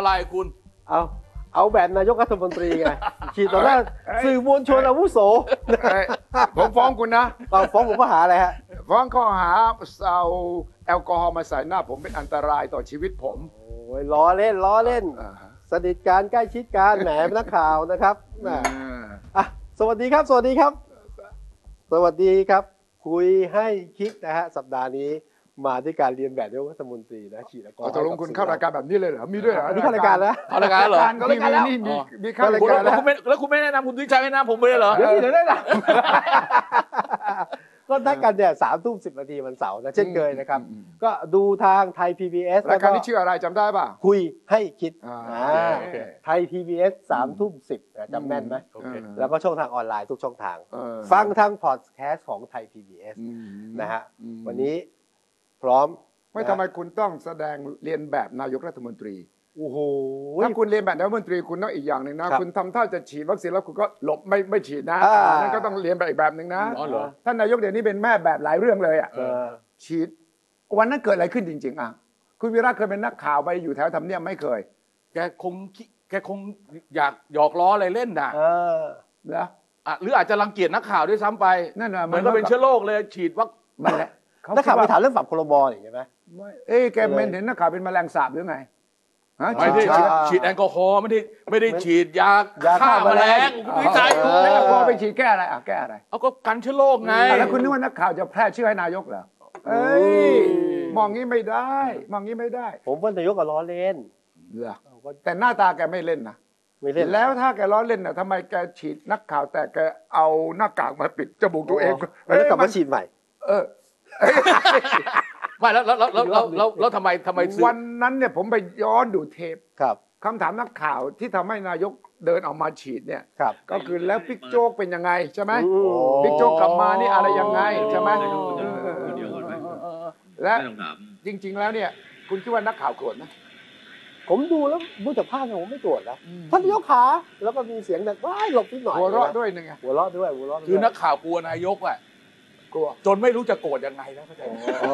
อะไรคุณ เอาเอาแบบนายกรัฐมนตรีไงฉีดต่อหน้าสื่อมวลชนอาวุโสเอ้ยผมฟ้องคุณนะเอาฟ้องผมก็หาอะไรฮะฟ้องข้อหาเอาแอลกอฮอล์มาใส่หน้าผมเป็นอันตรายต่อชีวิตผมโอ้ยล้อเล่นล้อเล่นอ่าฮะสนิทการใกล้ชิดการแหมนักข่าวนะครับแหมอ่าอะสวัสดีครับ สวัสดีครับ สวัสดีครับ คุยให้คิดนะฮะสัปดาห์นี้ มาด้วยการเรียนแบบนายกรัฐมนตรีนะฉีดแอลกอฮอเอาล์ตกลงคุณเข้ารายการแบบนี้เลยเหรอ มีด้วยเหรออันนี้เข้ารายการแล้วเข้ารายการเหรอทีวีนี่มีมีเข้ารายคุณการแล้แล้ววคุณไม่แล้วคุณไม่แนะนำคุณทิชัยให้แนะนำผมไปเลยเหรอ เดี๋ยวนี้เดี๋ยวได้ละก็นัดกันเนี่ยสามทุ่มสิบนาทีวันเสาร์นะเช่นเคยนะครับอืมก็ดูทางไทย PBS รายการนี้ชื่ออะไรจำได้ป่ะ คุยให้คิดอ่าอ่าโอเคไทย PBS สามทุ่มสิบจำแม่นไหมโอเคแล้วก็ช่องทางออนไลน์ทุกช่องทางเออฟังทางพอดแคสต์ของไทย PBS อืมนะฮะอืมวันนี้ พร้อม ไม่นะทำไมคุณต้องแสดงเรียนแบบนายกรัฐมนตรี โอ้โห ถ้าคุณเรียนแบบนายกรัฐมนตรีคุณต้องอีกอย่างหนึ่งนะ ครับคุณทำท่าจะฉีดวัคซีนแล้วคุณก็หลบไม่ไม่ฉีดนะอ่านั่นก็ต้องเรียนแบบอีกแบบหนึ่งนะอ๋อเหรอ ท่านนายกเดี๋ยวนี้เป็นแม่แบบหลายเรื่องเลยอะ เออ ฉีดวันนั้นเกิดอะไรขึ้นจริง ๆ อะ คุณวีระเคยเป็นนักข่าวไปอยู่แถวทำเนียบไม่เคยแกคงคิแกคงอยากหยอกล้ออะไรเล่นน่ะเออเหรออะหรืออาจจะรังเกียจนักข่าวด้วยซ้ำไปนั่นน่ะเหมือนก็เป็นเชื้อโรคเลยฉีดวัค มันแหละ นักข่าวไปคิดถามเรื่องปรับพรบอย่างใช่ไหมไม่เอ้ยแกเป็นเห็นนักข่าวเป็นแมลงสาบหรือไงฮะไม่ได้ฉีฉีดดฉีดแอลกอฮอล์ไม่ได้ไม่ได้ฉีดยายาฆ่าฆ่าแมแมลลงงคุณวิจัยเออแล้วพอไปฉีดแก้อะไรอะแก้อะไรเอาก็กันเชื้อโรคไงอะแล้วคุณนึกว่านักข่าวจะแพร่เชื้อให้นายกเหรอเอ้ยมองงี้ไม่ได้ มองงี้ไม่ได้ ผมว่านายกก็ล้อเล่นเหรอแต่หน้าตาแกไม่เล่นนะไม่เล่นแล้วถ้าแกล้อเล่นน่ะทำไมแกฉีดนักข่าวแต่แกเอาหน้ากากมาปิดจมูกตัวเองแล้วกลับเอ้มายฉีดใหม่ เออ ไม่แล้วแล้วแล้วแล้วแล้วแล้วทำไมทำไมสื่อวันนั้นเนี่ยผมไปย้อนดูเทปครับคำถามนักข่าวที่ทำให้นายกเดินออกมาฉีดเนี่ยครับ ก็คือแล้วบิ๊กโจ๊กเป็นยังไงใช่ไหมอืมบิ๊กโจ๊กกลับมานี่อะไรยังไงใช่ไหมนายกเออเออคนเดียวก่อนไหมและไม่ต้องถามจริง ๆ แล้วเนี่ย คุณคิดว่านักข่าวโกรธไหมผมดูแล้วดูจากภาพเนี่ยผมไม่โกรธนะท่านนายกขาแล้วก็มีเสียงแบบว้ายหลบนิดหน่อยหัวเราะด้วยนึงไงหัวเราะด้วยหัวเราะด้วยคือนักข่าวกลัวนายกอะ กลัว จนไม่รู้จะโกรธยังไงแล้วเข้าใจไหมโอ้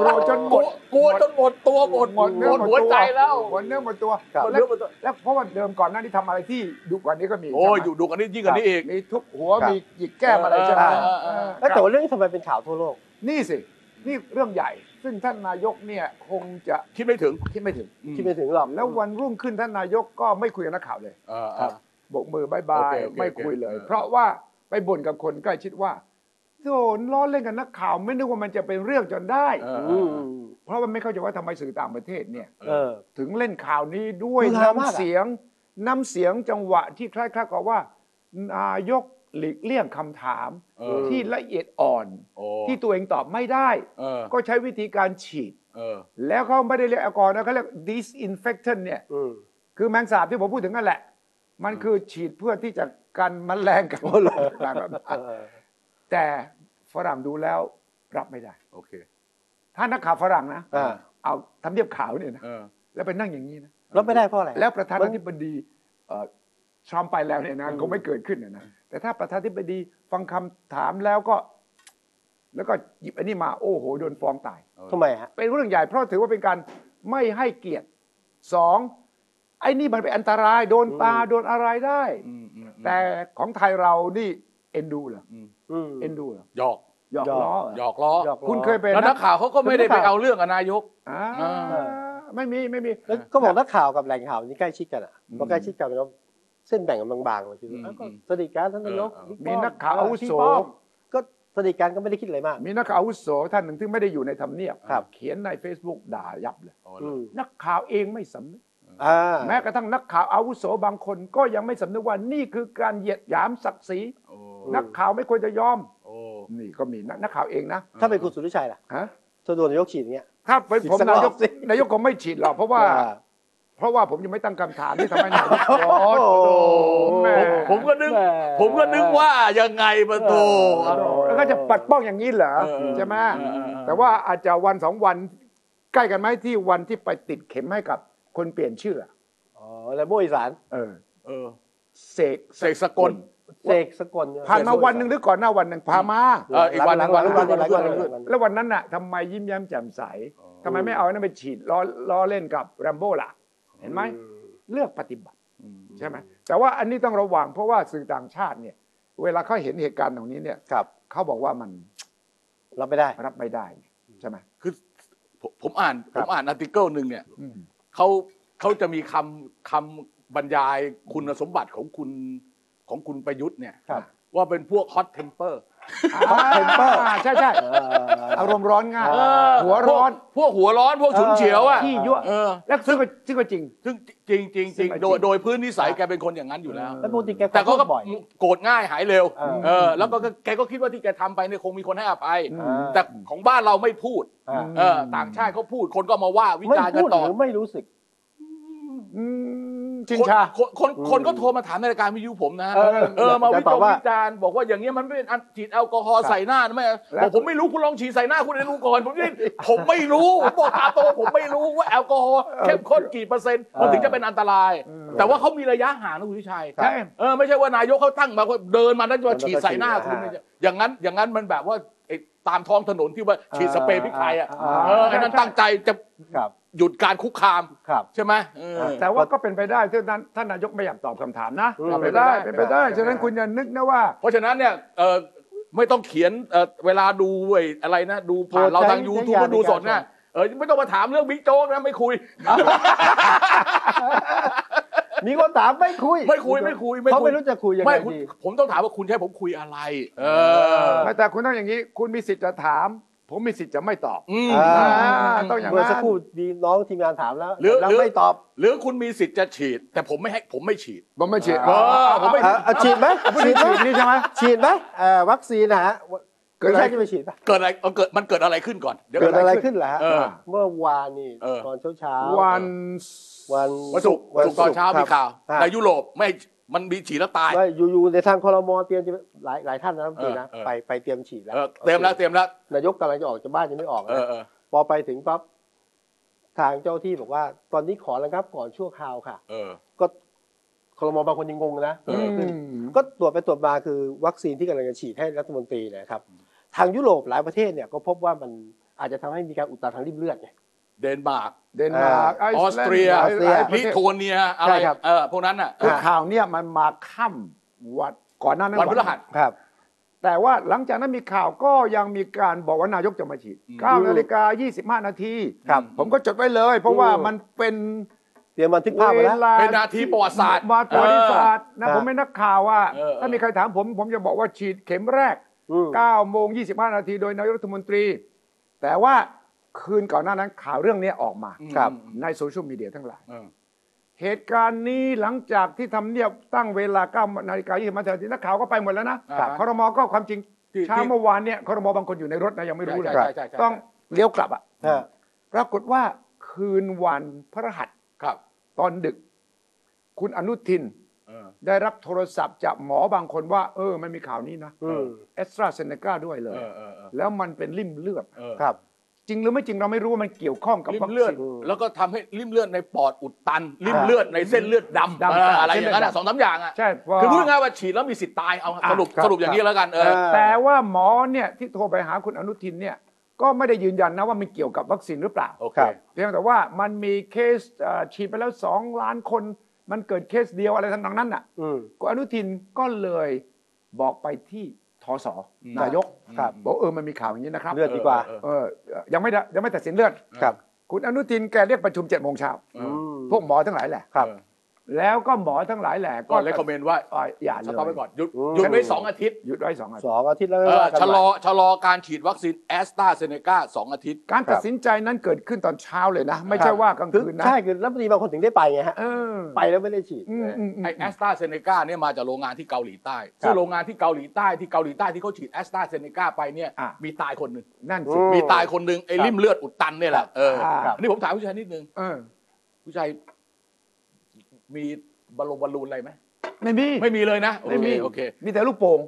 กลัวจนหกมลัวดกลัวจนหมดตัวหมดหมดเนื้อหมดหมดหัวตัวใจแล้วหมดเนื้อหมดตัวครับหมดแล้เรื่วองหมดตัวแล้วเพราะว่าเดิมก่อนหน้านี้ทำอะไรที่ดุกว่านี้ก็มีโอ้ยใช่ไหมอยู่ดูกันนี่ยิ่งกว่านี้อีกมีทุบหัวครับมีหยิกแก้มอะไรใช่ไหมเออเออเออแล้วแต่ว่าเรื่องนี้ทำไมเป็นข่าวทั่วโลกนี่สินี่เรื่องใหญ่ ซึ่งท่านนายกเนี่ยคงจะคิดไม่ถึงคิดไม่ถึงที่ไม่ถึงหรอกแล้ววันรุ่งขึ้นท่านนายกก็ไม่คุยกับนักข่าวเลยเออเออโบกมือบายบาโอยเคโอเคไม่คุยเลยโอเคเพราะว่าไปบ่นกับคนใกล้ชิดว่า โดนล้อเล่นกับนักข่าว ไม่นึกว่ามันจะเป็นเรื่องจนได้เออเออือมเออ เพราะว่าไม่เข้าใจว่าทำไมสื่อต่างประเทศเนี่ย เออ ถึงเล่นข่าวนี้ด้วยดูดราม่าน้ำเสียง น้ำเสียงจังหวะที่คล้ายๆกับว่านายกหลีกเลี่ยงคำถามเออ ที่ละเอียดอ่อน โอ้ที่ตัวเองตอบไม่ได้ เออก็ใช้วิธีการฉีด เออ แล้วเขาไม่ได้เรียกแอลกอฮอล์นะเขาเรียก disinfectant เนี่ย อืม คือแมงสาบที่ผมพูดถึงนั่นแหละ มันคือฉีดเพื่อที่จะกันแมลงกันโอ้เหรอต่างๆ แบบนั้นเออแต่ฝรั่งดูแล้วรับไม่ได้ โอเค ถ้านักข่าวฝรั่งนะอ่า เอาทำเนียบขาวเนี่ยนะเออ แล้วไปนั่งอย่างนี้นะรับไม่ได้เพราะอะไร แล้วประธานาธิบดีเอ่อทรัมป์ไปแล้วเนี่ยนะคงไม่เกิดขึ้นนะนะแต่ถ้าประธานาธิบดีฟังคำถามแล้วก็ แล้วก็หยิบอันนี้มาโอ้โหโดนฟ้องตาย ทำไมฮะ เป็นเรื่องใหญ่เพราะถือว่าเป็นการไม่ให้เกียรติสองไอ้นี่มันเป็นอันตรายโดนตาอืมโดนอะไรได้ อืมอืมอืมแต่ของไทยเรานี่ เอ็นดูเหรออืมอืมเอ็นดูเหรอหยอกหยอกหยอกล้อเหรอหยอกล้อหยอกล้อ คุณเคยเป็นแล้วนักข่าวเขาก็ไม่ได้เป็นนัไปกข่าวเอาเรื่องกับนายก อ่าอ่า ไม่มีไม่มี แล้วก็บอกนักข่าวกับแหล่งข่าวนี่ใกล้ชิดกันอะอืมพอใกล้ชิดกันแล้วเส้นแบ่งกันบางๆเลยคืออืมอ้าวก็อืมสนิทกันท่านนายกเออ บิ๊ป้มีอนักข่าวอาวุโส พี่ป้อมก็สนิทกันก็ไม่ได้คิดอะไรมาก มีนักข่าวอาวุโสท่านหนึ่งที่ไม่ได้อยู่ในทำเนียบครับ เขียนใน Facebook ด่ายับเลยอ๋ออืมนักข่าวเองไม่สำนึกอ่าแม้กระทั่งนักข่าวอาวุโสบางคนก็ยังไม่สำนึกว่านี่คือการเหยียดหยามศักดิ์ศรีโอ้ นักข่าวไม่ควรจะยอม โอ้นี่ก็มีนะนักข่าวเองนะถ้าเป็นคุณสุริชัยล่ะฮะถ้าโดนนายกฉีดอย่างเงี้ยถ้าเป็นผมฉีดสักรนาอบยกสินายกคงไม่ฉีดหรอกเพราะว่า เพราะว่าผมยังไม่ตั้งคำถามที่ทำให้นายกร้อนโอ้โหแม่ผมก็นึกแหผมก็นึกว่ายังไงประตูเออแล้วก็จะปัดป้องอย่างนี้เหรอเออใช่ไหมเออเออเออแต่ว่าอาจจะวันสองวันใกล้กันไหมที่วันที่ไปติดเข็มให้กับคนเปลี่ยนชื่ออะอ๋อแล้วโมอีสานเออเออเสกเสกสกล เสกสกลผ่านมาวันหนึ่งหรือก่อนหน้าวันหนึ่งพามาเอออีกวันหนึ่งหลังๆวันหหนึ่ลังงๆหลังๆหลังๆแล้ววันนั้นน่ะทำไมยิ้มแย้มแจ่มใสทำไมไม่เอาอันนั้นไปฉีดล้อล้อเล่นกับแรมโบ้ล่ะ เห็นไหมเลือกปฏิบัติใช่ไหมแต่ว่าอันนี้ต้องระวังเพราะว่าสื่อต่างชาติเนี่ย เวลาเขาเห็นเหตุการณ์ตรงนี้เนี่ยครับเขาบอกว่ามันรับไม่ได้รับไม่ได้ใช่ไหมคือผมผมอ่านคผรับมอ่านอาร์ติเกิลหนึ่งเนี่ยอืมเขาเขาจะมีคำคำบรรยายคุณสมบัติของคุณ ของคุณประยุทธ์เนี่ยครับ ว่าเป็นพวก hot temper temper ใช่ใช่อารมณ์ร้อนง่าย หัวร้อน พวกหัวร้อนพวกฉุนเฉียวอะขี้ยั่วเออ แล้วซึ่งก็ซึ่งก็จริง ซึ่งจริงจริงจริงซึ่งโดยจริงโดยพื้นนิสัยแกเป็นคนอย่างนั้นอยู่แล้ว แล้วปกติแกแต่ก็พูดบ่อย โกรธง่ายหายเร็วเออ เออแล้วก็แกก็คิดว่าที่แกทำไปเนี่ยคงมีคนให้อภัย อือ่าแต่ของบ้านเราไม่พูดอ่าเออต่างชาติเขาพูดคนก็มาว่าวิไม่จารณ์กัพูนดต่อหรือไม่รู้สึก อืม ชินชาคนคนคนคนก็โทรมาถามในรายการวิทยุผมนะเออเออมาวิจะตจาอบรณ์ว่าวิจารณ์บอกว่าอย่างเงี้ยมันไม่เป็นอันฉีดแอลกอฮอล์ครับใส่หน้านะแม่แล้วบอกผมไม่รู้คุณลองฉีดใส่หน้าคุณได้รู้ก่อนผมนี่ผมไม่รู้ผมบอกตามตรงผมไม่รู้ว่าแอลกอฮอล์เข้มข้นกี่เปอร์เซ็นต์มันถึงจะเป็นอันตราย แต่ว่าเขามีระยะห่างนะคุณวิชัยใช่เออไม่ใช่ว่านายกเขาตั้งมาว่าเดินมาแล้วจะมาฉีดใส่หน้าคุณอ่าไม่ใช่อย่างนั้นอย่างนั้นมันแบบว่าไอ้ตามท้องถนนที่ว่าฉีดสเปรย์พริกไทยอะอ่าเออไอ้นั้นตั้งใจจะครับ หยุดการคุกคามครับ ใช่ไหมเออ แต่ว่าก็เป็นไปได้ที่ท่านท่านนายกไม่อยากตอบคำถามนะอืมเป็นไปได้เป็เป็นนไปไปได้ได้ ฉะนั้นคุณอย่านึกนะว่า เพราะฉะนั้นเนี่ยเออไม่ต้องเขียนเออเวลาดูไอ้อะไรนะ ดูผ่านเราทางโปรยูดใช้ทูบวิจารณญาณดูสดในการนะเออไม่ต้องมาถามเรื่องบิ๊กโจ๊กนะไม่คุย มีคนถามไม่คุยไม่คุยไม่คุยไม่คุย เขาไม่รู้จะคุยยังไงไม่คุณดี ผมต้องถามว่าคุณจะให้ผมคุยอะไร เออ แต่คุณต้องอย่างนี้ คุณมีสิทธิ์จะถาม ผมมีสิทธิ์จะไม่ตอบอืม อ่าต้องอย่างนั้นเมื่อสักครู่มีน้องทีมงานถามแล้วหรือแล้วหรือ ไม่ตอบหรือคุณมีสิทธิ์จะฉีด แต่ผมไม่ให้ผมไม่ฉีด ผมไม่ฉีดเออผมไม่อะอะฉีดไหมไม่ฉีได้ดไหมฉีดนี่ใช่ไหมฉีดไหมเอ่อวัคซีนนะฮะเกิดอะไรไม่ใช่จะไปฉีดป่ะเกิดอะไรเอาเกิดมันเกิดอะไรขึ้นก่อนเดี๋ยว เกิดอะไรขึ้นล่ะฮะเออเมื่อวานนี่เออ ตอนเช้าเช้าๆวัน วันวันศุกร์วันศุกร์ตอนเช้ามีข่าว ครับ ในยุโรปไม่ มันมีฉีดแล้วตาย ว่าอยู่ๆในทางคอรมอเตรียมจะหลายหลายท่านนะรัฐมนตรีนะเออเออ ไปไปเตรียมฉีดแล้วเออเตรียมแล้วเตรียมแล้วนายกกำลังจะออกจากบ้านยังไม่ออกเอนะ อเออ พอไปถึงปั๊บทางเจ้าที่บอกว่า ตอนนี้ขอระงับก่อนชั่วคราวค่ะ เออ ก็คอรมอบางคนยังงงนะเอออืมก็ตรวจไปตรวจมาคือวัคซีนที่กำลังจะฉีดให้รัฐมนตรีเนะครับ ทางยุโรปหลายประเทศเนี่ยก็พบว่ามันอาจจะทำให้มีการอุดตันทางริ่มเลือดไง เดนมาร์กเดนมาร์กอไซ์อแลนด์สเตรียหลาออสเตรียหลายประลิเทศทัวเนียอะไรใช่ครับเออพวกนั้นอะคือข่าวเนี่ยมันมาค่ำวันก่อนหน้านั้นวันพฤหัสครับ แต่ว่าหลังจากนั้นมีข่าวก็ยังมีการบอกว่านายกจะมาฉีดอืม9นาฬิกา25 นาทีครับ ผมก็จดไว้เลย เพราะว่าอืมมันเป็นเตรียมบันทึกภาพไว้แล้วลเป็นนาทีประวัติศาสตร์มาประวัติศาสตร์นะเออผมเป็นนักข่าวว่าเออถ้ามีใครถามผม ผมจะบอกว่าฉีดเข็มแรกอืม9โมง25 นาทีโดยนายกรัฐมนตรี แต่ว่า คืนก่อนหน้านั้นข่าวเรื่องนี้ออกมาครับในโซเชียลมีเดียทั้งหลายเออเหตุการณ์นี้หลังจากที่ทำเนียบตั้งเวลา9นาฬิกา20นาทีนักข่าวก็ไปหมดแล้วนะครับคอรมอก็ความจริงที่เช้าเมื่อวานเนี่ยคอรมอบางคนอยู่ในรถนะยังไม่รู้เลยใช่ใช่ใช่ใช่ต้องเลี้ยวกลับอะฮะปรากฏว่าคืนวันพระรหัสครับ ตอนดึก คุณอนุทินเออได้รับโทรศัพท์จากหมอบางคนว่า เออมันมีข่าวนี้นะอืมเอสตราเซเนกาด้วยเลยเออเออเออแล้วมันเป็นริ่มเลือดเออครับ จริงหรือไม่จริงเราไม่รู้ว่ามันเกี่ยวข้องกับริวัมคเลือด ซีน แล้วก็ทำให้ริมเลือดในปอดอุดตัน ริมอ่าเลือดในเส้นเลือดดำดำเอออะไรอย่างนั้นเส้นเลือดอะดำสองสามอย่างอะใช่เพราะคือพูดง่ายๆว่าฉีดแล้วมีสิทธิ์ตายเอาอะสรุปครับ สรุปอย่างนี้แล้วกันเออเออ แต่ว่าหมอเนี่ยที่โทรไปหาคุณอนุทินเนี่ยก็ไม่ได้ยืนยันนะว่ามันเกี่ยวกับวัคซีนหรือเปล่าโอเคครับเพียงแต่ว่ามันมีเคสเอ่อฉีดไปแล้วสองล้านคน มันเกิดเคสเดียวอะไรทั้งนั้นน่ะอืม คุณอนุทินก็เลยบอกไปที่ ทศอืมนายกครับบอกเออมันมีข่าวอย่างนี้นะครับเลือดดีกว่าเออเออยังไม่ได้ยังไม่ตัดสินเลือดครับ คุณอนุทินแกเรียกประชุมเจ็ดโมงเช้าเออือมพวกหมอทั้งหลายแหละครับเออ แล้วก็หมอทั้งหลายแหล่ก็เลยคอมเมนต์ว่าอ่าอย่าเลสยต็อปไว้ก่อนหยุดอืม หยุดไว้สองอาทิตย์หยุดไว้สองอาทิตสย์องอาทิตย์แล้วเอไม่อว่ากันชะลอใหม่ ชะลอการฉีดวัคซีนแอสตราเซเนกาสองอาทิตย์ การตัดสินใจนั้นเกิดขึ้นตอนเช้าเลยนะ ไม่ใช่ว่ากลางคือคืนนะใช่คือรัฐมนตรีบางคนถึงได้ไปไงฮะเออไปแล้วไม่ได้ฉีด อืมอืมอืม ไอแอสตราเซเนกาเนี่ยมาจากโรงงานที่เกาหลีใต้ซึ่งโรงงานที่เกาหลีใต้ที่เกาหลีใต้ที่เขาฉีดแอสตราเซเนกาไปเนี่ยอะ มีตายคนหนึ่งนั่นสิ อืมีตายคนหนึ่งไอ้ครับลิ่มเลือดอุดตันเนี่ยแหละเออครับอันนี้ผมถามผู้ชายนิดนึง เออ ผู้ชาย มีบอลลูนบอลลูนอะไรไหมไม่มี ไม่มีเลยนะโอไม่เคมี โอเคมีแต่ลูกโป่ง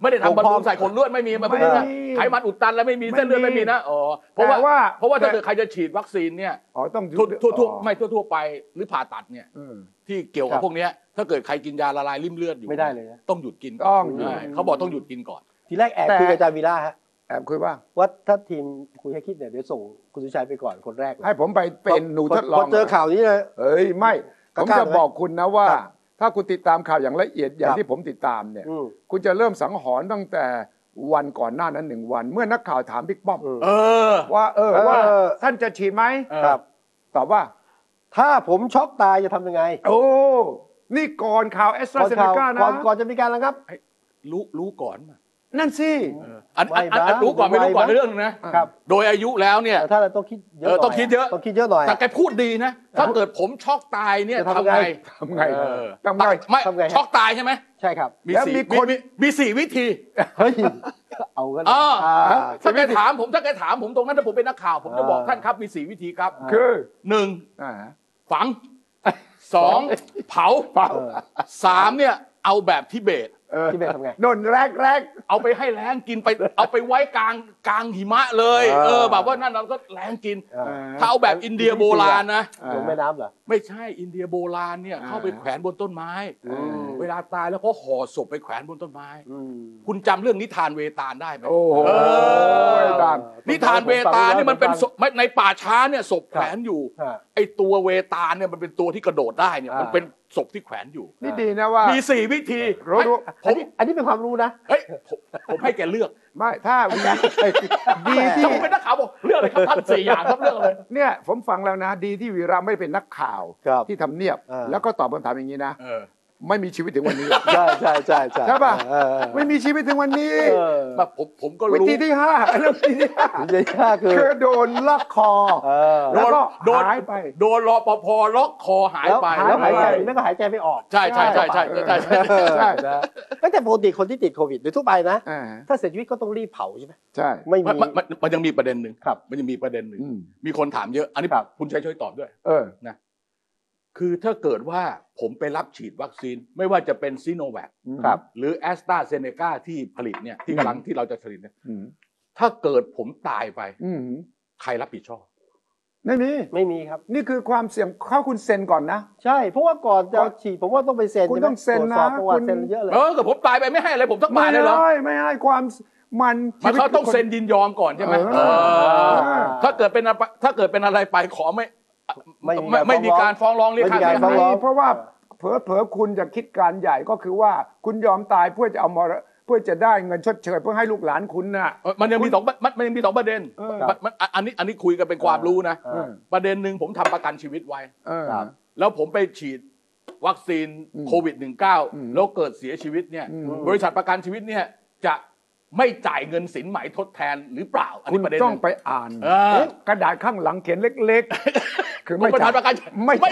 ไม่ได้ทำบอลลูนใส่ขนลวดไม่มีมาไม่ได้นะไม่มีไขมันอุดตันแล้วไม่มีไม่มีเส้นเลือดไม่มีนะอ๋อเพราะแต่ว่าว่า เพราะว่าถ้าเกิดใครจะฉีดวัคซีนเนี่ยอ๋อต้องทั่วทั่วทั่วอ๋อไม่ทั่วทั่วไปหรือผ่าตัดเนี่ยเออที่เกี่ยวครักับบพวกเนี้ยถ้าเกิดใครกินยาละลายริ่มเลือดอยู่ไม่ได้เลยนะ ต้องหยุดกินต้องใช่เขาบอกต้องหยุดกินก่อน ทีแรกแอบแต่ คุยกับอาจารย์วีระฮะแอบคุยว่าว่าถ้าทีมคุยให้คิดเนี่ยเดี๋ยวส่งคุณสุชัยไปก่อนคนแรกเลยให้ผมไปเป็นหนูทดลองพอเจอข่าวนี้เลยเฮ้ยไม่ก ผมล้าๆจะไหมบอกคุณนะว่าครับถ้าคุณติดตามข่าวอย่างละเอียดอย่างครับที่ผมติดตามเนี่ยอืมคุณจะเริ่มสังหรณ์ตั้งแต่วันก่อนหน้านั้นหนึ่งวัน เมื่อนักข่าวถามบิ๊กป้อมอืมเออว่าเออเออว่าท่านจะฉีดไหมเออครับตอบว่า ถ้าผมช็อกตายจะทำยังไง โอ้นี่ก่อนข่าวแอสตราก่อนเซเนข่าวกาก่นะอนก่อนจะมีการระงับรู้รู้ก่อนป่ะ นั่นสิเอออันอันอันไม่อันนะรู้ก่อนไม่รู้ก่อนไม่นะเรื่องนึงนะครับ โดยอายุแล้วเนี่ยแต่ถ้าเราต้องคิดเยอะเออหน่ต้องคิดเยอะ ต้องคิดเยอะหน่อยแต่แกพูดดีนะ ถ้าเกิดผมช็อกตายเนี่ยจะทำทำไงไงทำไงเออทำไงไม่ทำไงฮะช็อกตายใช่ไหมใช่ครับมีแล้วสี่มีคนมีมีสี่วิธีเฮ้ยเอากันอ่าอ่าถ้าแกถามผมถ้าแกถามผมตรงนั้นถ้าผมเป็นนักข่าว ผมจะบอกอ่าท่านครับมีสี่วิธีครับอ่าคือหนึ่งอ่าฝังสองเผาเปล่าเออสามเนี่ยเอาแบบทิเบต เออที่เบสทำไง โดนแรกแรกเอาไปให้แรงกินไป เอาไปไว้กลางกลางหิมะเลยอ่าเออแบบว่านั่นเราก็แรงกินอ่าถ้าเอาแบบอินเดียโบราณนะอ่าลงแม่น้ำเหรอ ไม่ใช่อินเดียโบราณเนี่ยอ่าเข้าไปแขวนบนต้นไม้อืมเวลาตายแล้วก็ห่อศพไปแขวนบนต้นไม้อืมคุณจำเรื่องนิทานเวตาลได้ไหมโอ้โหเออตามนิทานเวตาลนี่มันเป็นศพไม่ในป่าช้าเนี่ยศพแขวนอยู่ฮะ ไอตัวเวตาลเนี่ยมันเป็นตัวที่กระโดดได้เนี่ยอ่ามัมันเป็นศพที่แขวนอยู่ นี่ดีนะว่า มีสี่วิธีรู้รู้ผอันมนี้อันนี้เป็นความรู้นะเฮ้ยผมผมให้แกเลือกไม่ถ้าวีดีที่ถ้าผมเป็นนักข่าวบอกเลือกเลยครับท่านสี่อย่างครับเลือกเลยเนี่ยผมฟังแล้วนะ ดีที่วีระไม่เป็นนักข่าวครับที่ทำเนียบอ่าแล้วก็ตอบคำถามอย่างนี้นะเออ ไม่มีชีวิตถึงวันนี้ใช่ใช่ใช่ใช่ใช่ป่ะเออเออไม่มีชีวิตถึงวันนี้เออแบบผมผมก็วิรู้ธีที่ห้าอันนั้นวิธีที่ห้าวิธีห้าคือคือโดนล็อกคอเออแล้วก็โดนหายไป โดนรอปภล็อกคอหายแล้วไปแล้วหายใจเออไม่ก็หายใจไม่ออกใช่ใช่ใช่ใช่ใช่ใช่ใช่นะก็แต่ปกติคนที่ติดโควิดโดยทั่วไปนะอ่าถ้าเสียชีวิตก็ต้องรีบเผาใช่ไหมใช่ไม่มันมีมันมันมันยังมีประเด็นหนึ่งครับมันยังมีประเด็นหนึ่งอืมมีคนถามเยอะอันนี้ครับคุณชัยช่วยตอบด้วยเออ คือถ้าเกิดว่าผมไปรับฉีดวัคซีน ไม่ว่าจะเป็นซีโนแวคครับหรือแอสตราเซเนกาที่ผลิตเนี่ยที่กำลังที่เราจะผลิตเนี่ยอืมถ้าเกิดผมตายไปอืมใครรับผิดชอบ ไม่มีไม่มีครับ นี่คือความเสี่ยงเข้าคุณเซ็นก่อนนะ ใช่ เพราะว่าก่อนจะก่อนฉีดผมว่าต้องไปเซ็นคุณใช่ไหมต้องเซ็นนะตรวจสอบประวัคุติณเซ็นเยอะเลยเออเกิดผมตายไปไม่ให้อะไรผมสักบาไม่ทเลยเหรอได้ไม่ให้ความมันมันเขาต้องชีวิเซ็นยินยอมก่อนใช่ไหมเออเออถ้าเกิดเป็นอะไรถ้าเกิดเป็นอะไรไปขอไม่ ไม่มีไม่ไม่มีการฟ้องร้องเรียกไม่ค่ามีการเสียฟ้องหายร้องเพราะว่าเผลอเผลอๆคุณจะคิดการใหญ่ก็คือว่าคุณยอมตายเพื่อจะเอามรเพื่อจะได้เงินชดเชยเพื่อให้ลูกหลานคุณน่ะเออมันยังมีสองมันมันยังมีสองประเด็นเออมันมันอันนี้อันนี้คุยกันเป็นความรู้นะเออประเด็นหนึ่งผมทำประกันชีวิตไว้เออครับแล้วผมไปฉีดวัคซีนอืมโควิดอืม -19 แล้วเกิดเสียชีวิตเนี่ยอืมบริษัทประกันชีวิตเนี่ยจะ ไม่จ่ายเงินสินไหมทดแทนหรือเปล่าอันคุนี้ณประเด็นต้องหนึ่ง ไปอ่านเออ กระดาษข้างหลังเขียนเล็กๆ คือกรมธรรม์ประกันไม่ไม่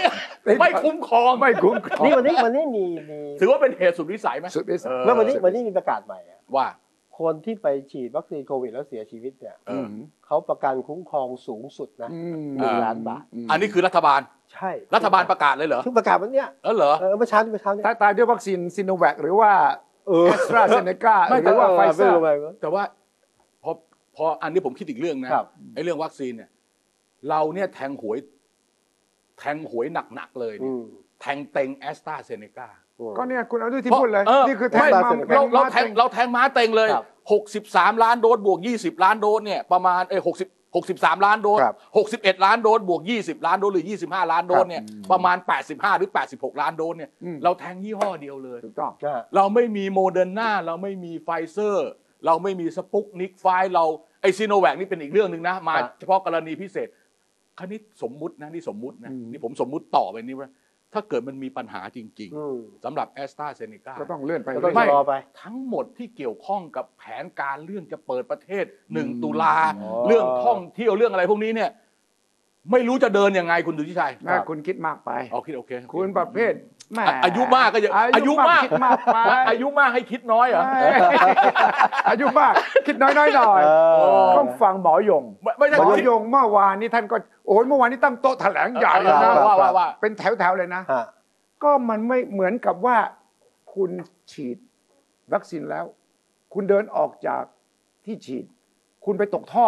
ไม่คุ้มครองไม่คุ้มครองนี่วันนี้วันนี้มีมีถือว่าเป็นเหตุสุดวิสัยไหม สุดวิสัย เออ แล้ววันนี้วันนี้มีประกาศใหม่อะว่า คนที่ไปฉีดวัคซีนโควิดแล้วเสียชีวิตเนี่ยเออ เขาประกันคุ้มครองสูงสุดนะอืมหนึ่งล้านบาท อันนี้คือรัฐบาล ใช่รัฐบาลประกาศเลยเหรอเพิ่งประกาศวันเนี้ยเออเหรอ เออเมื่อเช้านี้เมื่อเช้านี้ถ้าตายด้วยวัคซีนซิโนแวคหรือว่า แอสตราเซเนกาไม่หแต่ว่าไฟเซอร์ แต่ว่าพอพออันนี้ผมคิดอีกเรื่องนะไอ้เรื่องวัคซีนเนี่ย เราเนี่ยแทงหวย แทงหวยหนักๆเลยเนี่ยแทงเต็งแอสตราเซเนกา ก็เนี่ยคุณเอาด้วยที่พูดเลย นี่คือแทงมาเราเราแทงเราแทงม้าเต็งเลย ครับ 63 ล้านโดสบวก 20 ล้านโดสเนี่ยประมาณเอ้ย 63 ล้านโดสครับ61 ล้านโดสบวก 20 ล้านโดสหรือ 25 ล้านโดสเนี่ยประมาณ 85 หรือ 86 ล้านโดสเนี่ยเราแทงยี่ห้อเดียวเลย ถูกต้องเราไม่มีโมเดอร์นาเราไม่มีไฟเซอร์ เราไม่มีสปุกนิกไฟเราไอ้ซิโนแวคนี่เป็นอีกเรื่องหนึ่งนะ มาเฉพาะกรณีพิเศษคณิตสมมุตินะ นี่สมมุตินะ นี่ผมสมมุติต่อไปนี้ว่า ถ้าเกิดมันมีปัญหาจริงอืมๆสำหรับแอสตราเซเนกาก็ต้องเลื่อนไปก็ต้องไม่ชะลอไป ทั้งหมดที่เกี่ยวข้องกับแผนการเรื่องจะเปิดประเทศหนึ่งอืมตุลาอ๋อเรื่องท่องเที่ยวเรื่องอะไรพวกนี้เนี่ย ไม่รู้จะเดินยังไงคุณดุทิชัยนะคุณคิดมากไปโอเคโอเค คุณประเภท แหมอะอายุมากก็อย่าอายุมากคิดมากไปอายุมากให้คิดน้อยเหรออายุมากคิดน้อยๆหน่อยเออต้องฟังหมอยงไม่ไม่ใช่หมอคิดยงเมื่อวานนี้ท่านก็โอ้ยเมื่อวานนี้ตั้งโต๊ะแถลงใหญ่เลยเอนะอว่าว่าว่าเป็นแถวๆเลยนะฮะก็มันไม่เหมือนกับว่าคุณฉีดวัคซีนแล้ว คุณเดินออกจากที่ฉีด คุณไปตกท่อ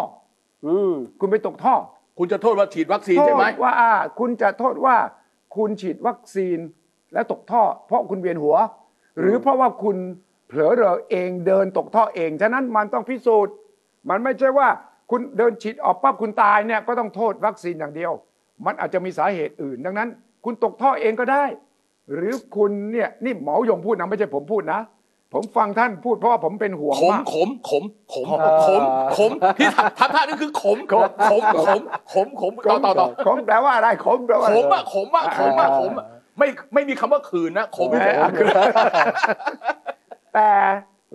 อืมคุณไปตกท่อ คุณจะโทษว่าฉีดวัคซีนใช่ไหมโทษว่าอ่า คุณจะโทษว่า คุณฉีดวัคซีน แล้วตกท่อ เพราะคุณเวียนหัว หรือเพราะว่าคุณเผลอเรอเองเดินตกท่อเอง ฉะนั้นมันต้องพิสูจน์ มันไม่ใช่ว่าคุณเดินฉีดออกปั๊บคุณตายเนี่ยก็ต้องโทษวัคซีนอย่างเดียว มันอาจจะมีสาเหตุอื่น ดังนั้น คุณตกท่อเองก็ได้ หรือคุณเนี่ยนี่หมอยงพูดนะไม่ใช่ผมพูดนะ ผมฟังท่านพูดเพราะว่าผมเป็นห่วงขมมาก ขมขมขมเออขมขมที่ทำทำท่านี่คือขมขมขมขมขมขมต่อต่อต่อขมแปลว่าอะไรขมแปลว่าขมอะขมอะขมอะขมอะ ไม่ไม่มีคำว่าคืนนะขมแหมขมแต่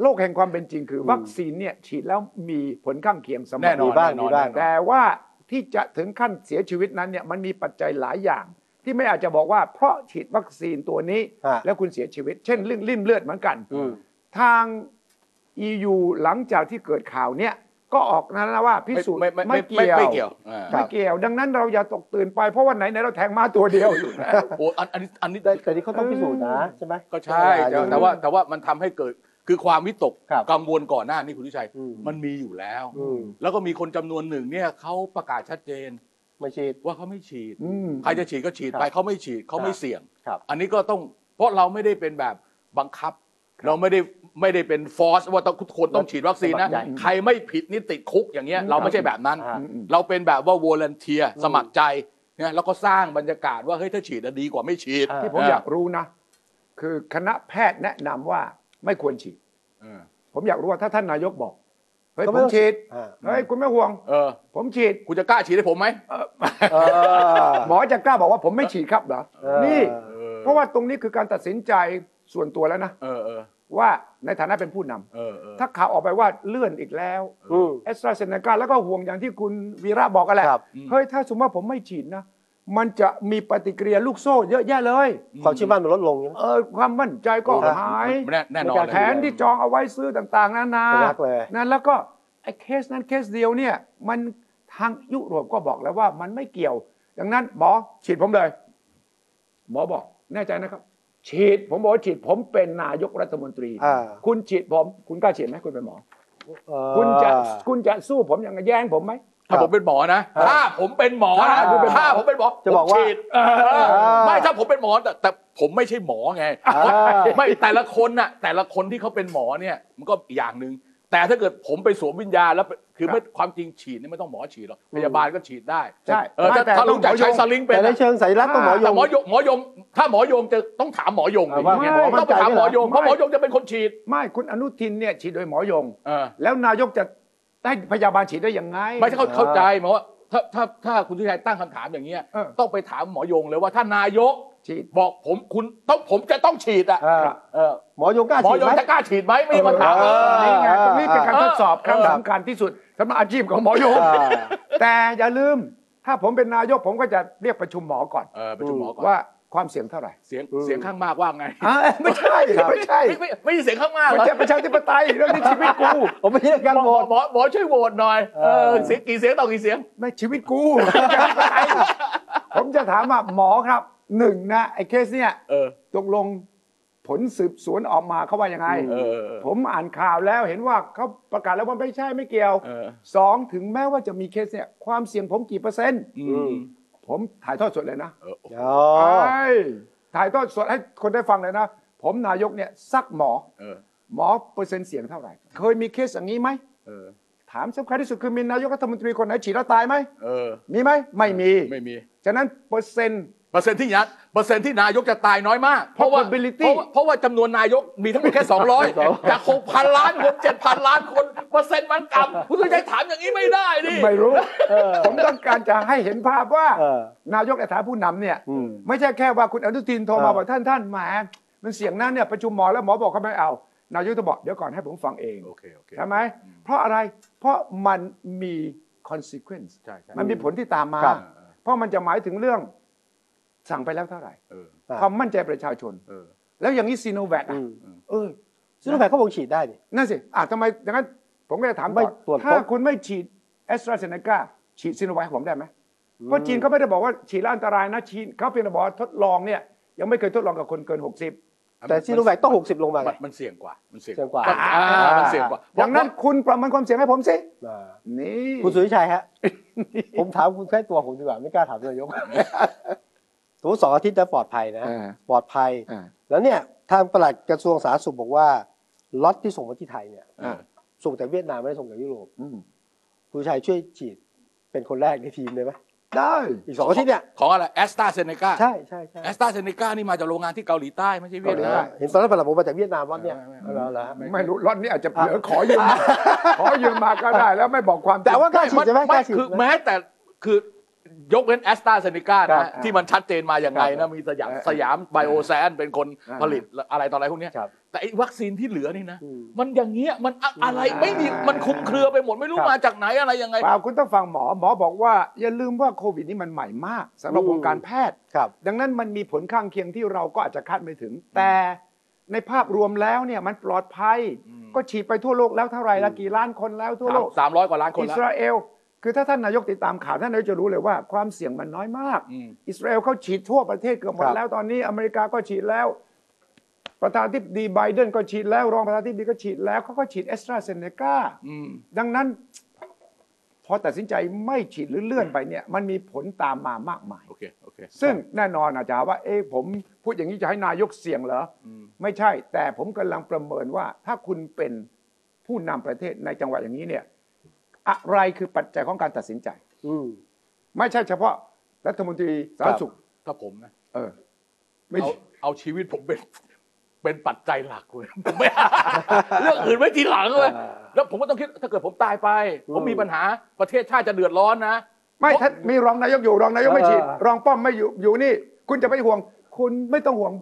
โลกแห่งความเป็นจริงคือ วัคซีนเนี่ยฉีดแล้วมีผลข้างเคียงเสมอแน่นอน มีบ้างแน่นอนมีบ้างแน่นอนแต่ว่าที่จะถึงขั้นเสียชีวิตนั้นเนี่ยมันมีปัจจัยหลายอย่าง ที่ไม่อาจจะบอกว่าเพราะฉีดวัคซีนตัวนี้ ฮะ แล้วคุณเสียชีวิต เช่นเรื่องริ่มเลือดเหมือนกัน อืม ทาง EU หลังจากที่เกิดข่าวเนี่ย ก็ออกนะว่าพิสูจน์ไม่ไม่ไม่ไม่ไม่เกี่ยวไม่เกี่ยวอ่าไม่เกี่ยว ดังนั้นเราอย่าตกตื่นไปเพราะว่าไหนไหนเราแทงม้าตัวเดียวอยู่แล้วโอ้อันอันนี้อันนี้แต่แต่นี่เขาต้องพิสูจน์นะใช่ไหมก็ใช่แต่แต่ว่าแต่ว่ามันทำให้เกิดคือความวิตกครับกังวลก่อนหน้านี้คุณทิชัยอืมมันมีอยู่แล้วอืมแล้วก็มีคนจำนวนหนึ่งเนี่ยเขาประกาศชัดเจนไม่ฉีดว่าเขาไม่ฉีดอืมใครจะฉีดก็ฉีดครับไปเขาไม่ฉีดเขาครับไม่เสี่ยงครับอันนี้ก็ต้องเพราะเราไม่ได้เป็นแบบบังคับ เราไม่ได้ไม่ได้เป็น force ว่าต้องทุกคนต้องฉีดวัคซีนนะสมัครใจใครไม่ผิดนี่ติดคุกอย่างเงี้ยเราไม่ใช่แบบนั้นอ่าเราเป็นแบบว่า voluntary สมัครใจเนี่ยแล้วก็สร้างบรรยากาศว่าเฮ้ยถ้าฉีดอะดีกว่าไม่ฉีดอ่าที่ผมอยากรู้นะ คือคณะแพทย์แนะนำว่าไม่ควรฉีดเออผมอยากรู้ว่าถ้าท่านนายกบอกเฮ้ยผมก็ไม่ต้องฉีดอ่าเฮ้ยคุณไม่ห่วงเออผมฉีดคุณจะกล้าฉีดให้ผมไหมเออหมอจะกล้าบอกว่าผมไม่ฉีดครับเหรอเออนี่เออเพราะว่าตรงนี้คือการตัดสินใจส่วนตัวแล้วนะเออเออ ว่าในฐานะเป็นผู้นำเออเออถ้าข่าวออกไปว่าเลื่อนอีกแล้วอืมแอสตราเซเนกาแล้วก็ห่วงอย่างที่คุณวีระบอกกันแหละครับเฮ้ยถ้าสมมติว่าผมไม่ฉีดนะมันจะมีปฏิกิริยาลูกโซ่เยอะแยะเลย ความเชื่อมั่นมันลดลงใช่ไหมเออความมั่นใจก็โอ้หายแน่แน่นอนไม่กล้าเลยแผนที่จองเอาไว้ซื้อต่าง ๆนานาสนักเลยนั่นแล้วก็ไอ้เคสนั้นเคสเดียวเนี่ยมันทางยุโรปก็บอกแล้วว่ามันไม่เกี่ยว ดังนั้นหมอฉีดผมเลย หมอบอกแน่ใจนะครับ ฉีดผมบอกว่าฉีดผมเป็นนายกรัฐมนตรี อ่า คุณฉีดผมคุณกล้าฉีดไหมคุณเป็นหมอ เออคุณจะคุณจะสู้ผมอย่างแย่งผมไหม ถ้าผมเป็นหมอนะ ถ้าผมเป็นหมอนะ ถ้าผมเป็นหมอ ถ้าผมเป็นหมอจะบอกว่าผมฉีดเออไม่ถ้าผมเป็นหมอแต่แต่ผมไม่ใช่หมอไง อ่า ไม่แต่ละคนน่ะแต่ละคนที่เขาเป็นหมอเนี่ยมันก็อีกอย่างหนึ่ง แต่ถ้าเกิดผมไปสวมวิญญาณแล้วคือไม่ความจริงฉีดนี่ไม่ต้องหมอฉีดหรอกพยาบาลก็ฉีดได้ใช่เออถ้าแต่ถ้ารู้จักต้องหมอยงใช้สลิงเป็นแต่ในนะเชิงสัญลักษณ์ต้องหมอยแต่งหมอยงหมอยง ถ้าหมอยงจะต้องถามหมอยงอ่าว่าดิหมอมั่ต้อนงใจไปถามหมอยงไม่เพราะหมอยงจะเป็นคนฉีด ไม่คุณอนุทินเนี่ยฉีดโดยหมอยงเออแล้วนายกจะได้พยาบาลฉีดได้ยังไง ไม่ใช่เข้าเข้าใจหมายว่าถ้าถ้าถ้าคุณทิชัยตั้งคำถามอย่างเงี้ยเออต้องไปถามหมอยงเลยว่าถ้านายก ฉีดบอกผมคุณต้องผมจะต้องฉีดอะอ่าเออหมอยงกล้าหมอฉีดยงไหม จะกล้าฉีดไหมไม่ได้มาถามเออ นี่ไงตรงนี้เป็นการเออทดสอบครั้งเออสำคัญที่สุดสำหรับอาชีพของหมอยง อ่า แต่อย่าลืม ถ้าผมเป็นนายกผมก็จะเรียกประชุมหมอก่อน เออประชุมหมอก่อนว่าความเสี่ยงเท่าไหร่เสียงอืมเสียงข้างมากว่าไงอ่าไม่ใช่ไม่ใช่ไม่ไม่ไม่ใช่เสียงข้างมากไม่เหรอใช่ประชาธิปไตยเรื่องนี้ชีวิตกู ผมไม่ใช่เรื่องการหมโหวอต หมอหมอช่วยโหวตหน่อยเอเอออเสียงกี่เสียงต่อกี่เสียง ไม่ชีวิตกู ผมจะถามว่าหมอครับ หนึ่งนะไอ้เคสเนี่ยเออ ตกลงผลสืบสวนออกมาเขาว่ายังไงเออเออ ผมอ่านข่าวแล้วเห็นว่าเขาประกาศแล้วว่าไม่ใช่ไม่เกี่ยวเออ สองถึงแม้ว่าจะมีเคสเนี่ยความเสี่ยงผมกี่เปอร์เซ็นต์ อืมผมถ่ายทอดสดเลยนะเออ อ๋อใช่ถ่ายทอดสดให้คนได้ฟังเลยนะ ผมนายกเนี่ยซักหมอ เออ หมอเปอร์เซ็นต์เสี่ยงเท่าไหร่ เคยมีเคสอย่างนี้ไหม เออ ถามสำคัญที่สุดคือมีนายกรัฐมนตรีคนไหนฉีดแล้วตายไหม เออ มีไหม ไม่มี ไม่มี ฉะนั้นเปอร์เซ็นต์ เปอร์เซ็นต์ที่ยัดเปอร์เซ็นต์ที่นายกจะตายน้อยมาก เพราะว่า Probability เพราะว่าเพราะว่าจำนวนนายกมีทั้งหมดแค่ 200 จาก 6,000 ล้านคน 7,000 ล้านคน เปอร์เซ็นต์มันต่ำคุณสุชัยถามอย่างนี้ไม่ได้ดิ ไม่รู้ ผมต้องการจะให้เห็นภาพว่า เออนายกในฐานะผู้นำเนี่ย อืมไม่ใช่แค่ว่าคุณอนุทินโทรมาเออ บอกท่านท่านแหมมันเสียงนั้นเนี่ยประชุมหมอแล้วหมอบอกเขาไม่เอา นายกจะบอกเดี๋ยวก่อนให้ผมฟังเองโอเคโอเคใช่ไหมเพราะอะไรเพราะมันมี consequence ใช่ใช่ มันมีผลที่ตามมา ครับ เพราะมันจะหมายถึงเรื่อง สั่งไปแล้วเท่าไหร่เอออ่าความมั่นใจประชาชนเออแล้วอย่างนี้ซีโนแวคอืมเออซิโนแวคก็คงฉีดได้นี่นั่นสิอะทำไมดังนั้น ผมก็จะถามไม่ต่อตรวจพบถ้าคุณไม่ฉีดแอสตราเซเนกาฉีดซีโนแวคผมได้ไหมเพราะจีนเขาไม่ได้บอกว่าฉีดแล้วอันตรายนะฉีดเขาเพียงแต่บอกว่าทดลองเนี่ยยังไม่เคยทดลองกับคนเกิน 60 แต่ซิโนแวคต้อง 60 ลงมาไงมันมันเสี่ยงกว่า มันเสี่ยงเสี่ยงกว่าอ่มันเสี่ยงกว่าดังนั้นคุณประเมินความเสี่ยงให้ผมสิอ่านี่คุณสุริชัยฮะผมถามคุณใกล้ตัวผมดีกว่าไม่กล้าถามนายก สมมติสองอาทิตย์จะปลอดภัยนะอ่าปลอดภัยอ่าแล้วเนี่ยทางปลัดกระทรวงสาธารณสุขบอกว่าล็อตที่ส่งมาที่ไทยเนี่ยอ่าส่งแต่เวียดนามไม่ได้ส่งจากยุโรปอืมคุณสุริชัยช่วยฉีดเป็นคนแรกในทีมเลยไหมได้อีกสองอาทิตย์เนี่ยของอะไรแอสตราเซเนกาใช่ใช่ใช่แอสตราเซเนกานี่มาจากโรงงานที่เกาหลีใต้ไม่ใช่เวียดนามเห็นตอนนั้นปลัดบอกมาจากเวียดนามล็อตเนี่ยไม่ไม่เอาแล้วเหรอไม่รู้ล็อตนี้อาจจะเผลอขอยืมมาขอยืมมาก็ได้แล้วไม่บอกความจริงแต่ว่ากล้าฉีดใช่ไหมกล้าฉีดคือไหมแม้แต่คือ ยกเว้นแอสตราเซเนกาครันะบที่มันชัดเจนมาอย่างไงครันะบมีสยามเออสยามไบโอไซเอนซ์เป็นคนอ่าผลิตอะไรต่ออะไรพวกเนี้ยครับแต่ไอ้วัคซีนที่เหลือนี่นะอืมมันอย่างเงี้ยมันอะอะไรอ่าไม่มีมันคลุมเครือไปหมดไม่รู้ครับมาจากไหนอะไรยังไงเปล่าคุณต้องฟังหมอหมอบอกว่า อย่าลืมว่าโควิดนี่มันใหม่มากสำหรับอืมวงการแพทย์ครับดังนั้นมันมีผลข้างเคียงที่เราก็อาจจะคาดไม่ถึง แต่ในภาพรวมแล้วเนี่ยมันปลอดภัยอืมก็ฉีดไปทั่วโลกแล้วเท่าไหร่ละกี่ล้านคนแล้วทั่วโลกสามร้อยกว่าล้านคนอิแล้วสราเอล คือถ้าท่านนายกติดตามข่าวท่านนายกจะรู้เลยว่าความเสี่ยงมันน้อยมากอืมอิสราเอลเขาฉีดทั่วประเทศเกือบหมคดรับแล้วตอนนี้อเมริกาก็ฉีดแล้ว ประธานาธิบดีไบเดนก็ฉีดแล้ว รองประธานาธิบดีก็ฉีดแล้วเขาก็ฉีดแอสตราเซเนกาอืมดังนั้น พอตัดสินใจไม่ฉีดหรือเลื่อนไปเนี่ย มันมีผลตามมามากมายโอเคโอเคซึ่งแน่นอนอาจารย์ว่า เอ๊ะผมพูดอย่างนี้จะให้นายกเสี่ยงเหรออืมไม่ใช่ แต่ผมกำลังประเมินว่า ถ้าคุณเป็นผู้นำประเทศในจังหวะอย่างนี้เนี่ย อะไรคือปัจจัยของการตัดสินใจ อืมไม่ใช่เฉพาะรัฐมนตรีสาธารณสุข ถ้าผมนะเออ ไม่เอาเอาชีวิตผมเป็นเป็นปัจจัยหลักเลยผมไม่ เรื่องอื่นไว้ทีหลังเลยอ่าแล้วผมก็ต้องคิดถ้าเกิดผมตายไปอืมผมมีปัญหาประเทศชาติจะเดือดร้อนนะไม่ถ้ามีรองนายกอยู่รองนายกไม่ฉีดเออรองป้อมไม่อยู่อยู่นี่ คุณจะไปห่วง คุณไม่ต้องห่วง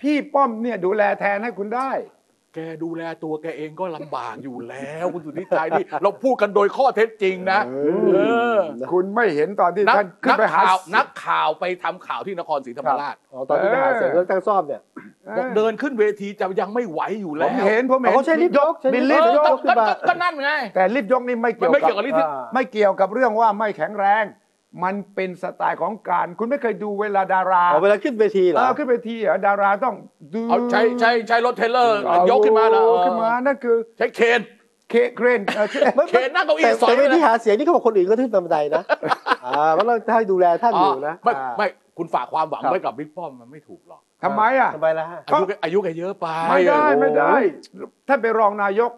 พี่ป้อมเนี่ยดูแลแทนให้คุณได้ แกดูแลตัวแกเองก็ลำบากอยู่แล้ว คุณสุทธิชัยนี่เราพูดกันโดยข้อเท็จจริงนะเอเออคุณไม่เห็นตอนที่นักท่านขึ้นนักไปหาข่าวนักข่าวไปทำข่าวที่นครศรีธรรมราชอ๋อตอนที่ไปหาเสียงเลือกตั้งซ่อมเนี่ยบอกเดินขึ้นเวทีจะยังไม่ไหวอยู่ผแล้วมเห็นผมเห็นเขาใช้ลิฟต์ยกใช้บิลิลฟต์ลี่เออยกก็ก็ก็นั่นไงแต่ลิฟต์ยกนี่ไม่เกี่ยวไม่กัเกี่ยวกับลิฟต์อ่าไม่เกี่ยวกับเรื่องว่าไม่แข็งแรง มันเป็นสไตล์ของการ คุณไม่เคยดูเวลาดาราอ๋อเวลาขึ้นเวทีเหรอเออขึ้นไปทีเหรอดาราต้องดูเอาใช้ใช้ใช้รถเทรลเลอร์เอายกขึ้นมาแล้วขึ้นมานั่นคือใช้เคนเคเครนเออเคไม่เคนนั่งเก้าอี้แต่สอยแต่ไปเวเลยทีหาเสียงนี่เขาบอกคนอื่นก็ขึ้นตามบันไดนะอ่ามันต้องให้ดูแลท่านอยู่นะไม่อ่าไม่คุณฝากความหวังครับไว้กับบิ๊กป้อมมันไม่ถูกหรอกทำไมอะทำไมล่ะฮะอายุแกอายุแกเยอะไปไม่ได้โอ้โหไม่ได้ท่านเป็นรองนายก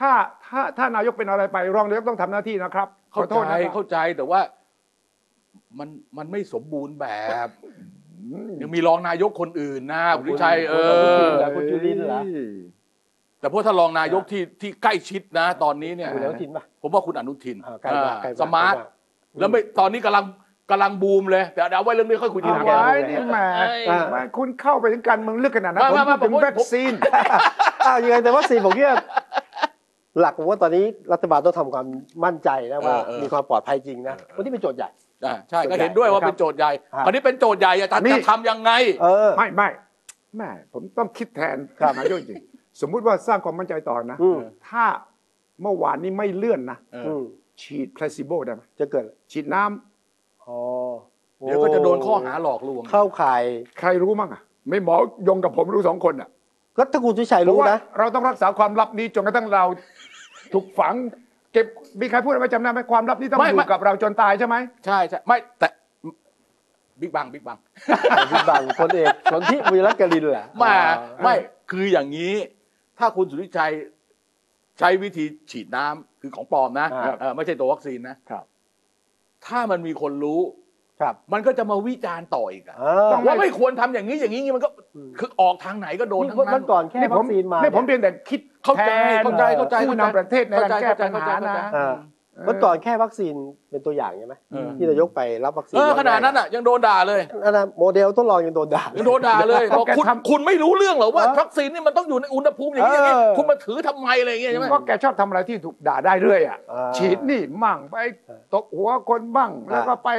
ถ้าถ้าถ้านายกเป็นอะไรไปรองนายกต้องทำหน้าที่นะครับขเข้าอโทใจษนะครับเข้าใจแต่ว่า มันมันไม่สมบูรณ์แบบ ยังมีรองนายกคนอื่นนะคุณวิชัยเออคุณจุลินทร์เหรอแต่พวกถ้ารองนายกที่ที่ใกล้ชิดนะ ตอนนี้เนี่ยคุณอนุทินป่ะผมว่าคุณอนุทินอ่าใกล้มากอ่าใกล้มากสมาร์ทใกล้มากแล้วไม่ตอนนี้กำลังกำลังบูมเลยแต่เดี๋ยวเอาไว้เรื่องนี้ค่อยคุยทีหเอาลังไว้นี่แหมอ่าแหมคุณเข้าไปถึงการเมืองลึกขนาดนั้นไม่ผมไม่พูดถึงผมวัคซีนอ้าวยังไงแต่ว่าสี่ผมเนี่ยหลักผมว่าตอนนี้รัฐบาลต้องทำความมั่นใจนะว่าเออเออมีความปลอดภัยจริงนะวันนี้เป็นโจทย์ใหญ่ อ่าใช่ก็เห็นด้วยว่าเป็นโจทย์ใหญ่ครับอันนี้เป็นโจทย์ใหญ่อะจะนี่ จะทำยังไง เออ ไม่ไม่แม่ผมต้องคิดแทนครับนายกจริงสมมุติว่าสร้างความมั่นใจต่อนะ อืม ถ้าเมื่อวานนี้ไม่เลื่อนนะ เอออืมฉีดพลาซิโบได้ไหมจะเกิดฉีดน้ำอ๋อเดี๋ยวก็จะโดนข้อหาหลอกลวง เข้าข่ายใครรู้มั่งอะ ไม่หมอยงกับผมรู้สองคนอะก็ถ้าคุณสุชัยเพราะรู้ว่านะ เราต้องรักษาความลับนี้จนกระทั่งเราถูกฝัง เก็บมีใครพูดอะไรจำได้ไหมความลับนี้ต้องไม่อไม่ยู่กับเราจนตายใช่ไหมใช่ใช่ไม่แต่บิ๊กบังบิ๊กบังพี่บังคนเอกคนที่วีรกรินแหละไม่อ่าไม่คืออย่างนี้ ถ้าคุณสุทธิชัยใช้วิธีฉีดน้ำคือของปลอมนะครับ เออไม่ใช่ตัววัคซีนนะครับ ถ้ามันมีคนรู้ ครับมันก็จะมาวิจารณ์ต่ออีกอะอ่าว่าไม่ควรทำอย่างนี้อย่างนี้มันก็คือออกทางไหนก็โดนนี่ทั้งนั้วันนก่อนแค่นี่ผวัมคซีนมานี่ผมเนี่ยเพียงแต่คิด เข้าใจแทนเข้าใจเข้าใจผู้นำประเทศในการแก้ปัญหานะอ่าวันก่อนแค่วัคซีนเป็นตัวอย่างใช่ไหมเออที่นายกไปรับวัคซีนเออขนาดนั้นอะยังโดนด่าเลยอันนั้นโมเดลทดลองยังโดนด่ายังโดนด่าเลยบอกคุณแกทำคุณไม่รู้เรื่องเหรอว่าเออวัคซีนนี่มันต้องอยู่ในอุณหภูมิอย่างนี้อย่างนี้เออคุณมาถือทำไมอะไรอย่างเงี้ยใช่ไหมก็แกชอบทำอะไรที่ถูกด่าได้เรื่อยอะอ่าฉีดนี่มั่งไปตกหัวคนบ้างแล้วก็ไป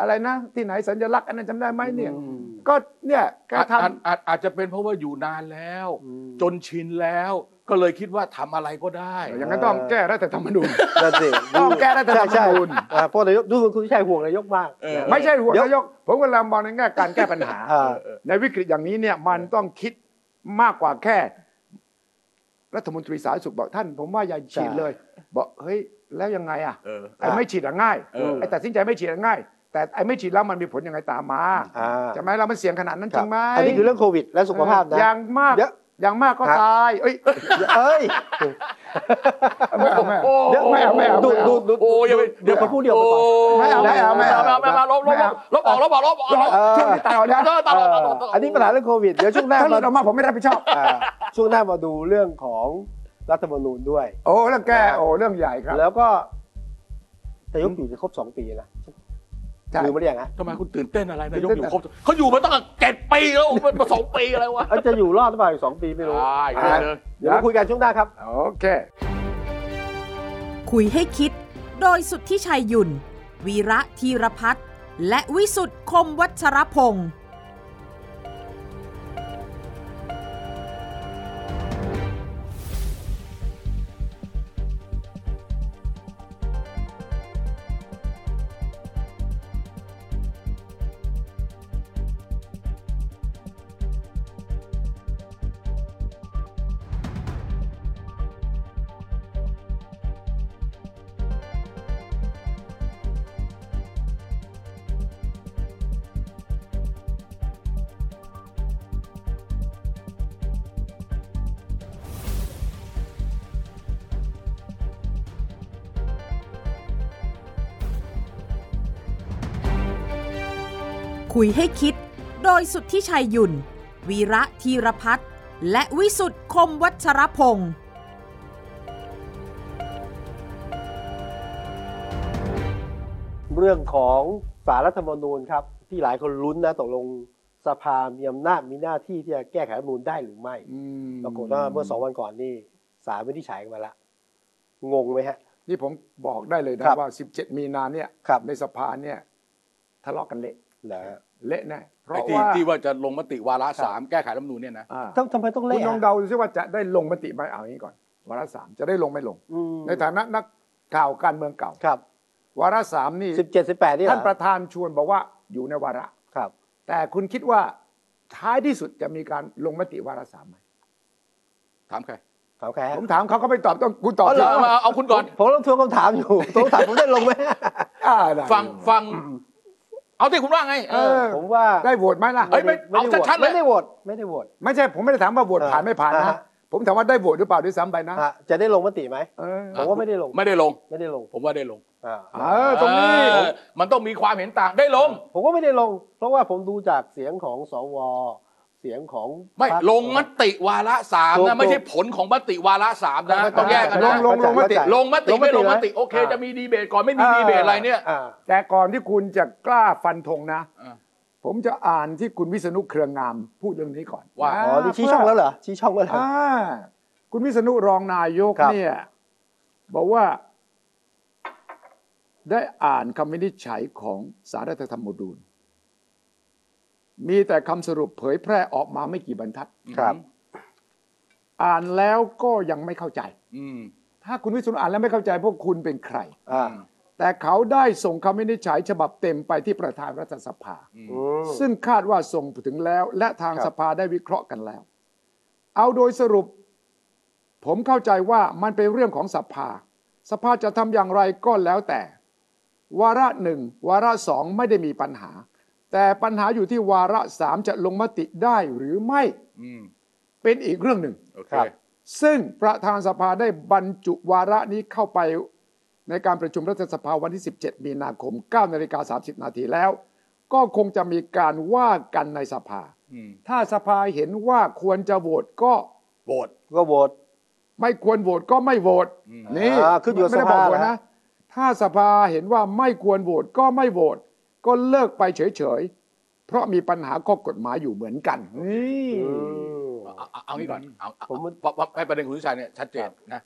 อะไรนะ ที่ไหนสัญลักษณ์อันนั้นจำได้ไหมเนี่ยอืมก็เนี่ยแกอาจทอาจอาจอาจจะเป็นเพราะว่าอยู่นานแล้วอืมจนชินแล้วก็เลยคิดว่าทำอะไรก็ได้ำอย่างนั้นต้องแก้รัฐธรรมนูญ นั่นสิต้องแก้รัฐธรรมนูญใช่ใช่อ่าเพราะนายกดูเหมือนคุณชัยห่วงนายกมาก เออ ไม่ใช่หัวเดี๋ยวนายก ผมกำลังมองในแง่การแก้ปัญหา อ่า ในวิกฤตอย่างนี้เนี่ยมันต้องคิดมากกว่าแค่ รัฐมนตรีสาธารณสุขบอกท่าน ผมว่าอย่าฉีดเลย บอกเฮ้ยแล้วยังไงอะเออ ไอ้ไม่ฉีดอะง่ายเออ ไอ้ตัดสินใจไม่ฉีดอะง่าย แต่ไอ้ไม่ฉีดแล้วมันมีผลยังไงตามมาอ่าใช่ไหมเรามันเสี่ยงขนาดนั้นคจรัริบงไหมอันนี้คือเรื่องโควิดและสุขภาพนะ อย่างมากเดี๋ยว อย่างมากก็ครับตาย เอ้ยเอ้ยไม่เอาไม่เอาโอ้เดี๋ยวไม่เอาไม่เอาดูไม่เอาดูดูโอ้ยอย่าไปเดี๋ยวมาพูดเดียวไปก่อนไม่เอาไม่เอาไม่เอาไม่เอาไม่เอาลบลบลบออกลบออกลบออกลบออกเออช่วงนี้ตายเอาแล้วเออตลอดตลอดตลอดอันนี้ปัญหาเรื่องโควิดเดี๋ยวช่วงหน้าถ้าหลุมาดออกมาผมไม่รับผิดชอบอ่าช่วงหน้ามาดูเรื่องของรัฐธรรมนูญด้วย โอ้เรื่องแก้โอ้เรื่องใหญ่ครับ แล้วก็นายกอยู่จะครบสองปีนะ ใช่ลืมไม่ได้ยังฮะทำไมคุณตื่นเต้นอะไรนายกอยู่ครบเขาอยู่มาตั้งแต่เจ็ดปีแล้วมันมาสองปีอะไรวะเอ้ยจะอยู่รอดหรือเปล่าอีกสองปีไม่รู้ ได้ได้เลยเดี๋ยวมาคุยกันช่วงหน้าครับ โอเค คุยให้คิด โดยสุทธิชัยหยุ่น วีระธีรพัฒน์และวิสุทธ์คมวัชรพงศ์ คุยให้คิด โดยสุทธิชัยหยุ่นวีระธีรพัฒน์และวิสุทธ์คมวัชรพงศ์เรื่องของสารรัฐธรรมนูญครับ ที่หลายคนลุ้นนะตกลงสภามีอำนาจมีหน้าที่ที่จะแก้ไขรัฐธรรมนูญได้หรือไม่ปรากฏว่าเมื่อสองวันก่อนนี่สารวินิจฉัยมาละงงไหมฮะ นี่ผมบอกได้เลยนะครับว่า 17 มีนาเนี่ยครับในสภาเนี่ยทะเลาะกันเละ เหรอเละแน่เพไอ้ราะที่ว่าที่ว่าจะลงมติวาระสามแก้ไขรัฐธรรมนูญเนี่ยนะ อ่าทำทำไมต้องคุณเละลองอะเดาดูซิว่าจะได้ลงมติไหมเอาอย่างนี้ก่อนวาระสามจะได้ลงไม่ลงอืมในฐานะนักข่าวการเมืองเก่า ครับวาระสามนี่สิบเจ็ดสิบแปดนี่เหรท่านอประธานชวนบอกว่าอยู่ในวาระ ครับ แต่คุณคิดว่าท้ายที่สุดจะมีการลงมติวาระสามไหมถามใครถามใครฮะผมถามเขาก็ไม่ตอบต้องคุณตอบเอาสิเอาเอาเอาคุณก่อน ผมต้องทวงคำถามอยู่ทวงคำถามผมได้ลงไหม อ่าได้ฟังฟัง เอาที่คุณว่าไงเออ ผมว่า ได้โหวตไหมล่ะเฮ้ยไม่ไม่ได้โหวตเอาชัดๆเลย ไม่ได้โหวตไม่ได้โหวต ไม่ใช่ผมไม่ได้ถามว่าโหวตผ่านเออไม่ผ่านอ่านะฮะ ผมถามว่าได้โหวตหรือเปล่าด้วยซ้ำไปนะฮะจะได้ลงมติไหมเออ ผมว่าไม่ได้ลงไม่ได้ลง ไม่ได้ลงผมว่าได้ลงอ่าเออตรงนี้ เออมันต้องมีความเห็นต่างได้ลง ผมก็ไม่ได้ลง เพราะว่าผมดูจากเสียงของสว เสียงของไม่พรรค ลงมติวาระสามถูกนะไม่ใช่ผลของมติวาระสามนะต้องแยกกันลนะงลงลงมติเข้าใจลงมติลงมติไม่ลงมติไหมโอเคอ่า จะมีดีเบตก่อนไม่มีดีเบตอะไรเนี่ย อ่า แต่ก่อนที่คุณจะกล้าฟันธงนะ อ่า ผมจะอ่านที่คุณวิษณุเครืองามพูดเรื่องนี้ก่อนว่า อ๋อนี่ชี้ช่องแล้วเหรอ ชี้ช่องแล้วเหรอ อ่าคุณวิษณุรองนายกครับ เนี่ย บอกว่า ได้อ่านคำวินิจฉัยของสารรัฐธรรมนูญ มีแต่คำสรุปเผยแพร่ออกมาไม่กี่บรรทัด ครับ อ่านแล้วก็ยังไม่เข้าใจ อืมถ้าคุณวิษณุอ่านแล้วไม่เข้าใจพวกคุณเป็นใคร อ่าแต่เขาได้ส่งคำวินิจฉัยฉบับเต็มไปที่ประธานรัฐสภา อืม ซึ่งคาดว่าส่งถึงแล้ว และทางครับ สภาได้วิเคราะห์กันแล้ว เอาโดยสรุป ผมเข้าใจว่ามันเป็นเรื่องของสภา สภาจะทำอย่างไรก็แล้วแต่ วาระหนึ่งวาระสองไม่ได้มีปัญหา แต่ปัญหาอยู่ที่วาระสามจะลงมติได้หรือไม่อืมเป็นอีกเรื่องหนึ่ง โอเค ครับ ซึ่งประธานสภาได้บรรจุวาระนี้เข้าไปในการประชุมรัฐสภาวันที่ 17 มีนาคม 9 นาฬิกา 30 นาทีแล้ว ก็คงจะมีการว่ากันในสภา อืมถ้าสภาเห็นว่าควรจะโหวตก็โหวตก็โหวต ไม่ควรโหวตก็ไม่โหวตอืม นี่อ่าขึ้นอยู่กับไม่ได้บอกสภาโหวตนะนะ ถ้าสภาเห็นว่าไม่ควรโหวตก็ไม่โหวต ก็เลิกไปเฉยๆ เพราะมีปัญหาข้อกฎหมายอยู่เหมือนกันนี่อืมเอาเอาเอางี้ก่อนเอาเอาผมมันเพราะเพราะให้ประเด็นคุณวิชัยเนี่ยชัดเจนนะ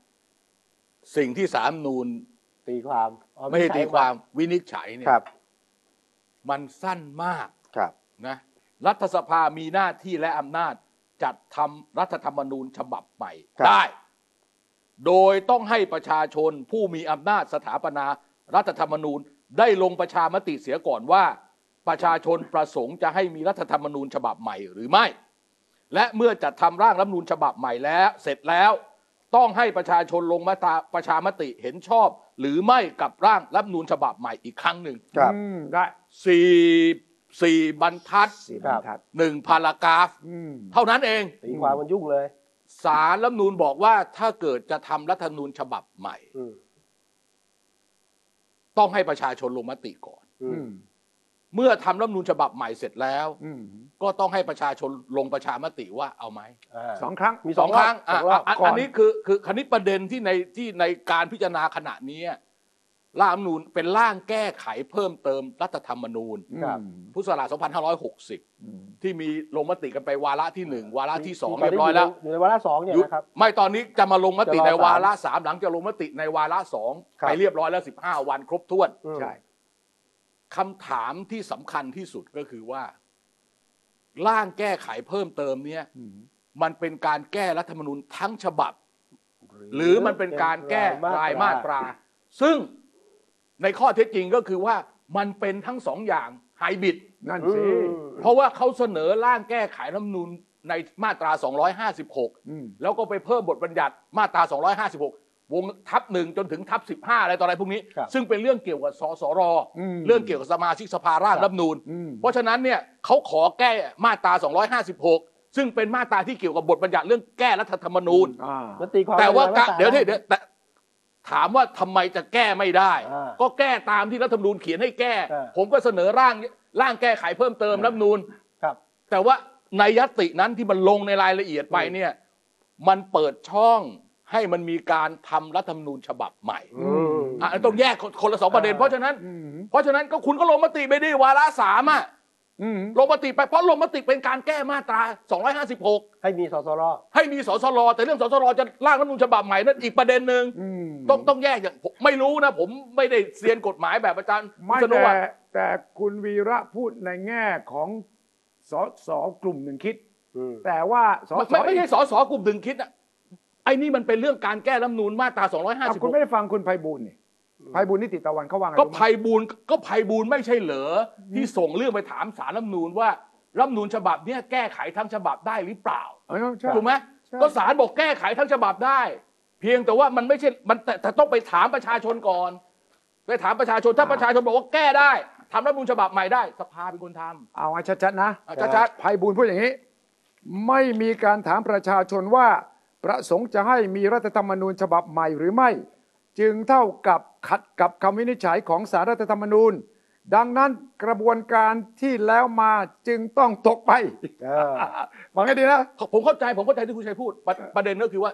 สิ่งที่สามนูนตีความอ๋อไม่ได้ตีความวินิจฉัยเนี่ยครับ มันสั้นมากครับ นะ รัฐสภามีหน้าที่และอำนาจจัดทำรัฐธรรมนูญฉบับใหม่ครับ ได้ โดยต้องให้ประชาชนผู้มีอำนาจสถาปนา รัฐธรรมนูญ ได้ลงประชามติเสียก่อนว่า ประชาชนประสงค์จะให้มีรัฐธรรมนูญฉบับใหม่หรือไม่ และเมื่อจัดทำร่างรัฐธรรมนูญฉบับใหม่แล้ว เสร็จแล้วต้องให้ประชาชนลงมาตราประชามติเห็นชอบ หรือไม่กับร่างรัฐธรรมนูญฉบับใหม่อีกครั้งหนึ่งครับอืมได้สี่สี่บรรทัดสี่บครรัรบทัดหนึ่งพารากราฟ อืมเท่านั้นเอง ตีความมันยุ่งเลย สารรัฐธรรมนูญบอกว่าถ้าเกิดจะทำรัฐธรรมนูญฉบับใหม่ อืม ต้องให้ประชาชนลงมติก่อนอือืมมเมื่อทำรัฐธรรมนูญฉบับใหม่เสร็จแล้วอืมก็ต้องให้ประชาชนลงประชามติว่าเอาไหมาสองครั้งมีสองครั้งสอะองรอบอะก่อนอันนี้คือคือคณิตประเด็นที่ในที่ในการพิจารณาขณะนี้ ร่างรัฐธรรมนูญเป็นร่างแก้ไขเพิ่มเติมรัฐธรรมนูญครับ พุทธศักราช2560อืมที่มีลงมติกันไปวาระที่หนึ่งวาระที่สองเรียบร้อยแล้วอยู่ในวาระสองเนี่ยนะครับ ไม่ตอนนี้จะมาลงมติจะรอในวาสามระสามหลังจะลงมติในวาระสองครับ ไปเรียบร้อยแล้วสิบห้าวันครบถ้วนอืมใช่คำถามที่สำคัญที่สุดก็คือว่า ร่างแก้ไขเพิ่มเติมเนี่ยอืมมันเป็นการแก้รัฐธรรมนูญทั้งฉบับ หรือมันเป็นการแก้รายมาตรา ซึ่ง ในข้อเท็จจริงก็คือว่ามันเป็นทั้งสองอย่างไฮบริดนั่นอืสิมเพราะว่าเขาเสนอร่างแก้ไขรัฐธรรมนูญในมาตรา 256อืมแล้วก็ไปเพิ่มบทบัญญัติมาตรา 256 วงทับหนึ่งจนถึงทับ 15 อะไรต่ออะไรพวกนี้ครับซึ่งเป็นเรื่องเกี่ยวกับสสรอืมเรื่องเกี่ยวกับสมาชิกสภาร่างรัฐธรรมนูญอืมเพราะฉะนั้นเนี่ยเขาขอแก้มาตรา 256 ซึ่งเป็นมาตราที่เกี่ยวกับบทบัญญัติเรื่องแก้รัฐธรรมนูญอ่ามันตีความแต่ว่าป็นกะรมตรเดี๋ยวที่เดี๋ยวแต่ ถามว่าทำไมจะแก้ไม่ได้ อ่าก็แก้ตามที่รัฐธรรมนูญเขียนให้แก้ อ่าผมก็เสนอร่างร่างแก้ไขเพิ่มเติมรัฐธรรมนูญครับแต่ว่าในยตินั้นที่มันลงในรายละเอียดไปเนี่ยมันเปิดช่องให้มันมีการทำรัฐธรรมนูญฉบับใหม่อืม อะอันต้องแยกคนคนละสองประเด็น อ่า เพราะฉะนั้นอืมเพราะฉะนั้นก็คุณก็ลงมติไปดิวาระสามอะ อืมลงมติไปเพราะลงมติเป็นการแก้มาตรา 256 ให้มีสสรให้มีสสรแต่เรื่องสสรจะร่างรัฐธรรมนูญฉบับใหม่นั่นอีกประเด็นหนึ่งอืมต้องต้องแยกอย่างผมไม่รู้นะ ผมไม่ได้เรียนกฎหมายแบบอาจารย์ไม่วิษณุแต่อะแต่คุณวีระพูดในแง่ของสสกลุ่มหนึ่งคิดอืมแต่ว่าสไม่สไม่ไม่ใช่สสกลุ่มหนึ่งคิดอะไอ้นี่มันเป็นเรื่องการแก้รัฐธรรมนูญมาตราอะคุณไม่256ได้ฟังคุณไพบูลย์นี่ ไพบูลย์นิติตะวันเขาว่าไงก็รู้ไหมไพบูลย์ก็ไพบูลย์ไม่ใช่เหรอที่ส่งเรื่องไปถามสารรัฐธรรมนูญว่ารัฐธรรมนูญฉบับเนี้ยแก้ไขทั้งฉบับได้หรือเปล่า เออใช่ ถูกไหมใช่ ก็ศาลบอกแก้ไขทั้งฉบับได้ เพียงแต่ว่ามันไม่ใช่มันแต่แต่ต้องไปถามประชาชนก่อนไปถามประชาชนถ้าประชาชนบอกว่าแก้ได้ทำรัฐธรรมนูญฉบับใหม่ได้ สภาเป็นคนทำ เอาให้ชัดๆนะอะชัดไพบูลย์พูดอย่างนี้ ไม่มีการถามประชาชนว่า ประสงค์จะให้มีรัฐธรรมนูญฉบับใหม่หรือไม่ จึงเท่ากับขัดกับคำวินิจฉัยของสารรัฐธรรมนูญ ดังนั้นกระบวนการที่แล้วมาจึงต้องตกไปเออฟังให้ดีนะๆผมเข้าใจผมเข้าใจที่คุณชัยพูดประประเด็นก็คือว่า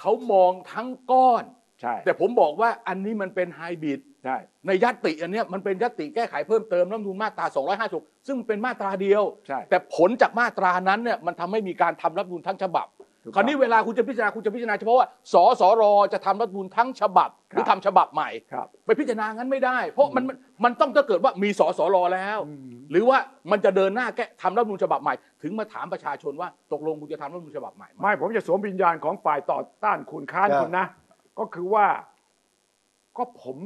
เขามองทั้งก้อน ใช่ แต่ผมบอกว่าอันนี้มันเป็นไฮบริดใช่ในยัตติอันเนี้ยมันเป็นยัตติแก้ไขเพิ่มเติมรัฐธรรมนูญมาตรา 256ซึ่งมันเป็นมาตราเดียวใช่แต่ผลจากมาตรานั้นเนี่ยมันทำให้มีการทำรัฐธรรมนูญทั้งฉบับถูกต้อง คราวนี้เวลาคุณจะพิจารณาคุณจะพิจารณาเฉพาะว่าสสรจะทำรัฐธรรมนูญทั้งฉบับ หรือครับทำฉบับใหม่ ครับ ไปพิจารณางั้นไม่ได้ เพราะมันมันมันต้องถ้าเกิดว่ามีสสรแล้วอืมหรือว่ามันจะเดินหน้าแก้ทำรัฐธรรมนูญฉบับใหม่ ถึงมาถามประชาชนว่าตกลงคุณจะทำรัฐธรรมนูญฉบับใหม่ไหมไม่ผมจะสวมวิญญาณของฝ่ายต่อต้านคุณค้านครับคุณนะ ก็คือว่า ก็ผม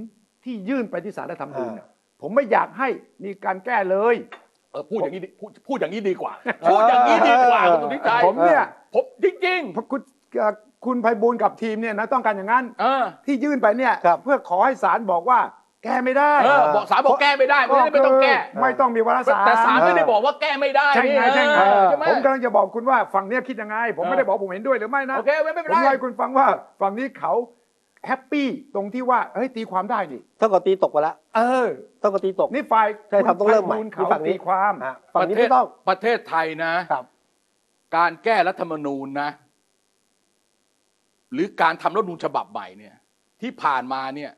ที่ยื่นไปที่สารรัฐธรรมนูญเนี่ยผมไม่อยากให้มีการแก้เลยเออ พูดอย่างนี้ดีพูดพูดอย่างนี้ดีกว่า พูดอย่างนี้ดีกว่าคุณสุทธิชัยผมเนี่ยผมจริงเพราะคุณเอ่อคุณไพบูลย์กับทีมเนี่ยนะต้องการอย่างนั้น ๆเออที่ยื่นไปเนี่ยครับเพื่อขอให้ศาลบอกว่า แก้ไม่ได้เออบอกศาลบอกแก้ไม่ได้ไม่ได้ไม่ต้องแก้ คือไม่ต้องมีวาระสามแต่ศาลไม่ได้บอกว่าแก้ไม่ได้ใช่ไงนี่ใช่ไงเออใช่ไหม ผมกำลังจะบอกคุณว่าฝั่งเนี้ยคิดยังไง ผมเออ ไม่ได้บอกผมเห็นด้วยหรือไม่นะโอเคไม่เป็นผไรมให้คุณฟังว่าฝั่งนี้เขา แฮปปี้ตรงที่ว่าเฮ้ยตีความได้นี่เท่ากับตีตกไปแล้วเออเท่ากับตีตกนี่ฝ่ายใช่ครับต้องเริ่มใหม่คุณไพบูลย์นี่ฝั่เขางนี้ตีความอะฝั่งนี้ไม่ต้องประเทศไทยนะครับการแก้รัฐธรรมนูญนะ หรือการทำรัฐธรรมนูญฉบับใหม่เนี่ย ที่ผ่านมาเนี่ย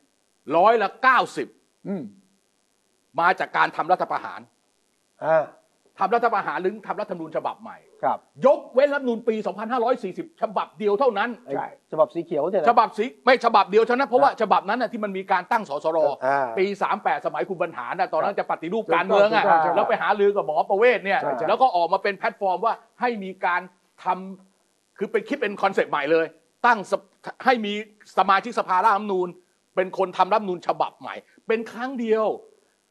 ร้อยละเก้าสิบอืมมาจากการทำรัฐประหารอ่าทำรัฐประหารหรือทำรัฐธรรมนูญฉบับใหม่ ครับยกเว้นรัฐธรรมนูญปี 2540 ฉบับเดียวเท่านั้นไอ้ฉบับสีเขียวเนี่ยนะฉบับสีไม่ฉบับเดียวเท่านั้นเพราะว่าฉบับนั้นน่ะที่มันมีการตั้งสสรอ่าปี 38 สมัยคุณบรรหารน่ะตอนนั้นจะปฏิรูปการเมืองอะถูกต้องถูกต้องแล้วไปหารือกับหมอประเวศเนี่ยใช่ใช่แล้วก็ออกมาเป็นแพลตฟอร์มว่าให้มีการทำคือเป็นคิดเป็น concept ใหม่เลย ตั้งสภให้มีสมาชิกสภาร่างรัฐธรรมนูญ เป็นคนทำรัฐธรรมนูญฉบับใหม่ เป็นครั้งเดียว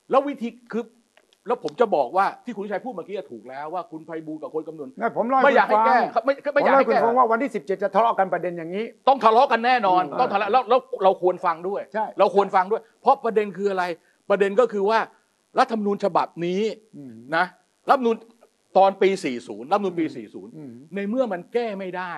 แล้ววิธีคือ แล้วผมจะบอกว่าที่คุณชัยพูดเมื่อกี้อะถูกแล้วว่าคุณไพบูลย์กับคุณคำนูณนั่นผมเล่าไม่อยากให้คุณฟัแก้งครับไม่ผมไม่อยากเล่าให้ให้คุณแก้ฟังว่าวันที่ 17 จะทะเลาะกันประเด็นอย่างนี้ ต้องทะเลาะกันแน่นอนอืมต้องทะเลาะแล้วแล้วเราควรฟังด้วย ใช่ เราควรฟังด้วย เพราะประเด็นคืออะไร ประเด็นก็คือว่ารัฐธรรมนูญฉบับนี้อืม นะรัฐธรรมนูญตอนปี 40 รัฐธรรมนูญปี อืม40 ในเมื่อมันแก้ไม่ได้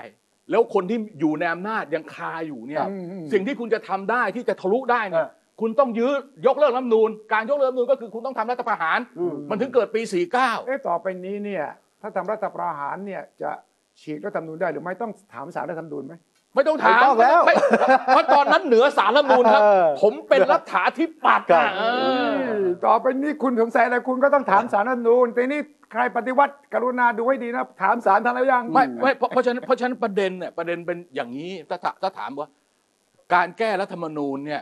แล้วคนที่อยู่ในอำนาจยังคาอยู่เนี่ยอืมอืมสิ่งที่คุณจะทำได้ที่จะทะลุได้เนี่ยอ่า คุณต้องยื้อยกเลิกรัฐธรรมนูญการยกเลิกรัฐธรรมนูญก็คือคุณต้องทำรัฐประหาร อืม มันถึงเกิดปี 49 เอ๊ะต่อไปนี้เนี่ย ถ้าทำรัฐประหารเนี่ยจะฉีกรัฐธรรมนูญได้หรือไม่ต้องถามสารรัฐธรรมนูญไหม ไม่ต้องถามไม่ต้องแล้วไม่เพราะตอนนั้นเหนือสารรัฐธรรมนูญครับ เออ ผมเป็นรัฐาธิปัตย์ครัอะบเออต่อไปนี้คุณสงสัยอะไรคุณก็ต้องถามสารรัฐธรรมนูญแต่นี่ใครปฏิวัติกรุณาดูให้ดีนะถามสารท่านแล้วยังไม่ไม่เพราะเพราะฉะนั้นเพราะฉะนั้นประเด็นเนี่ยประเด็นเป็นอย่างนี้ถ้าถาถ้าถามว่า การแก้รัฐธรรมนูญเนี่ย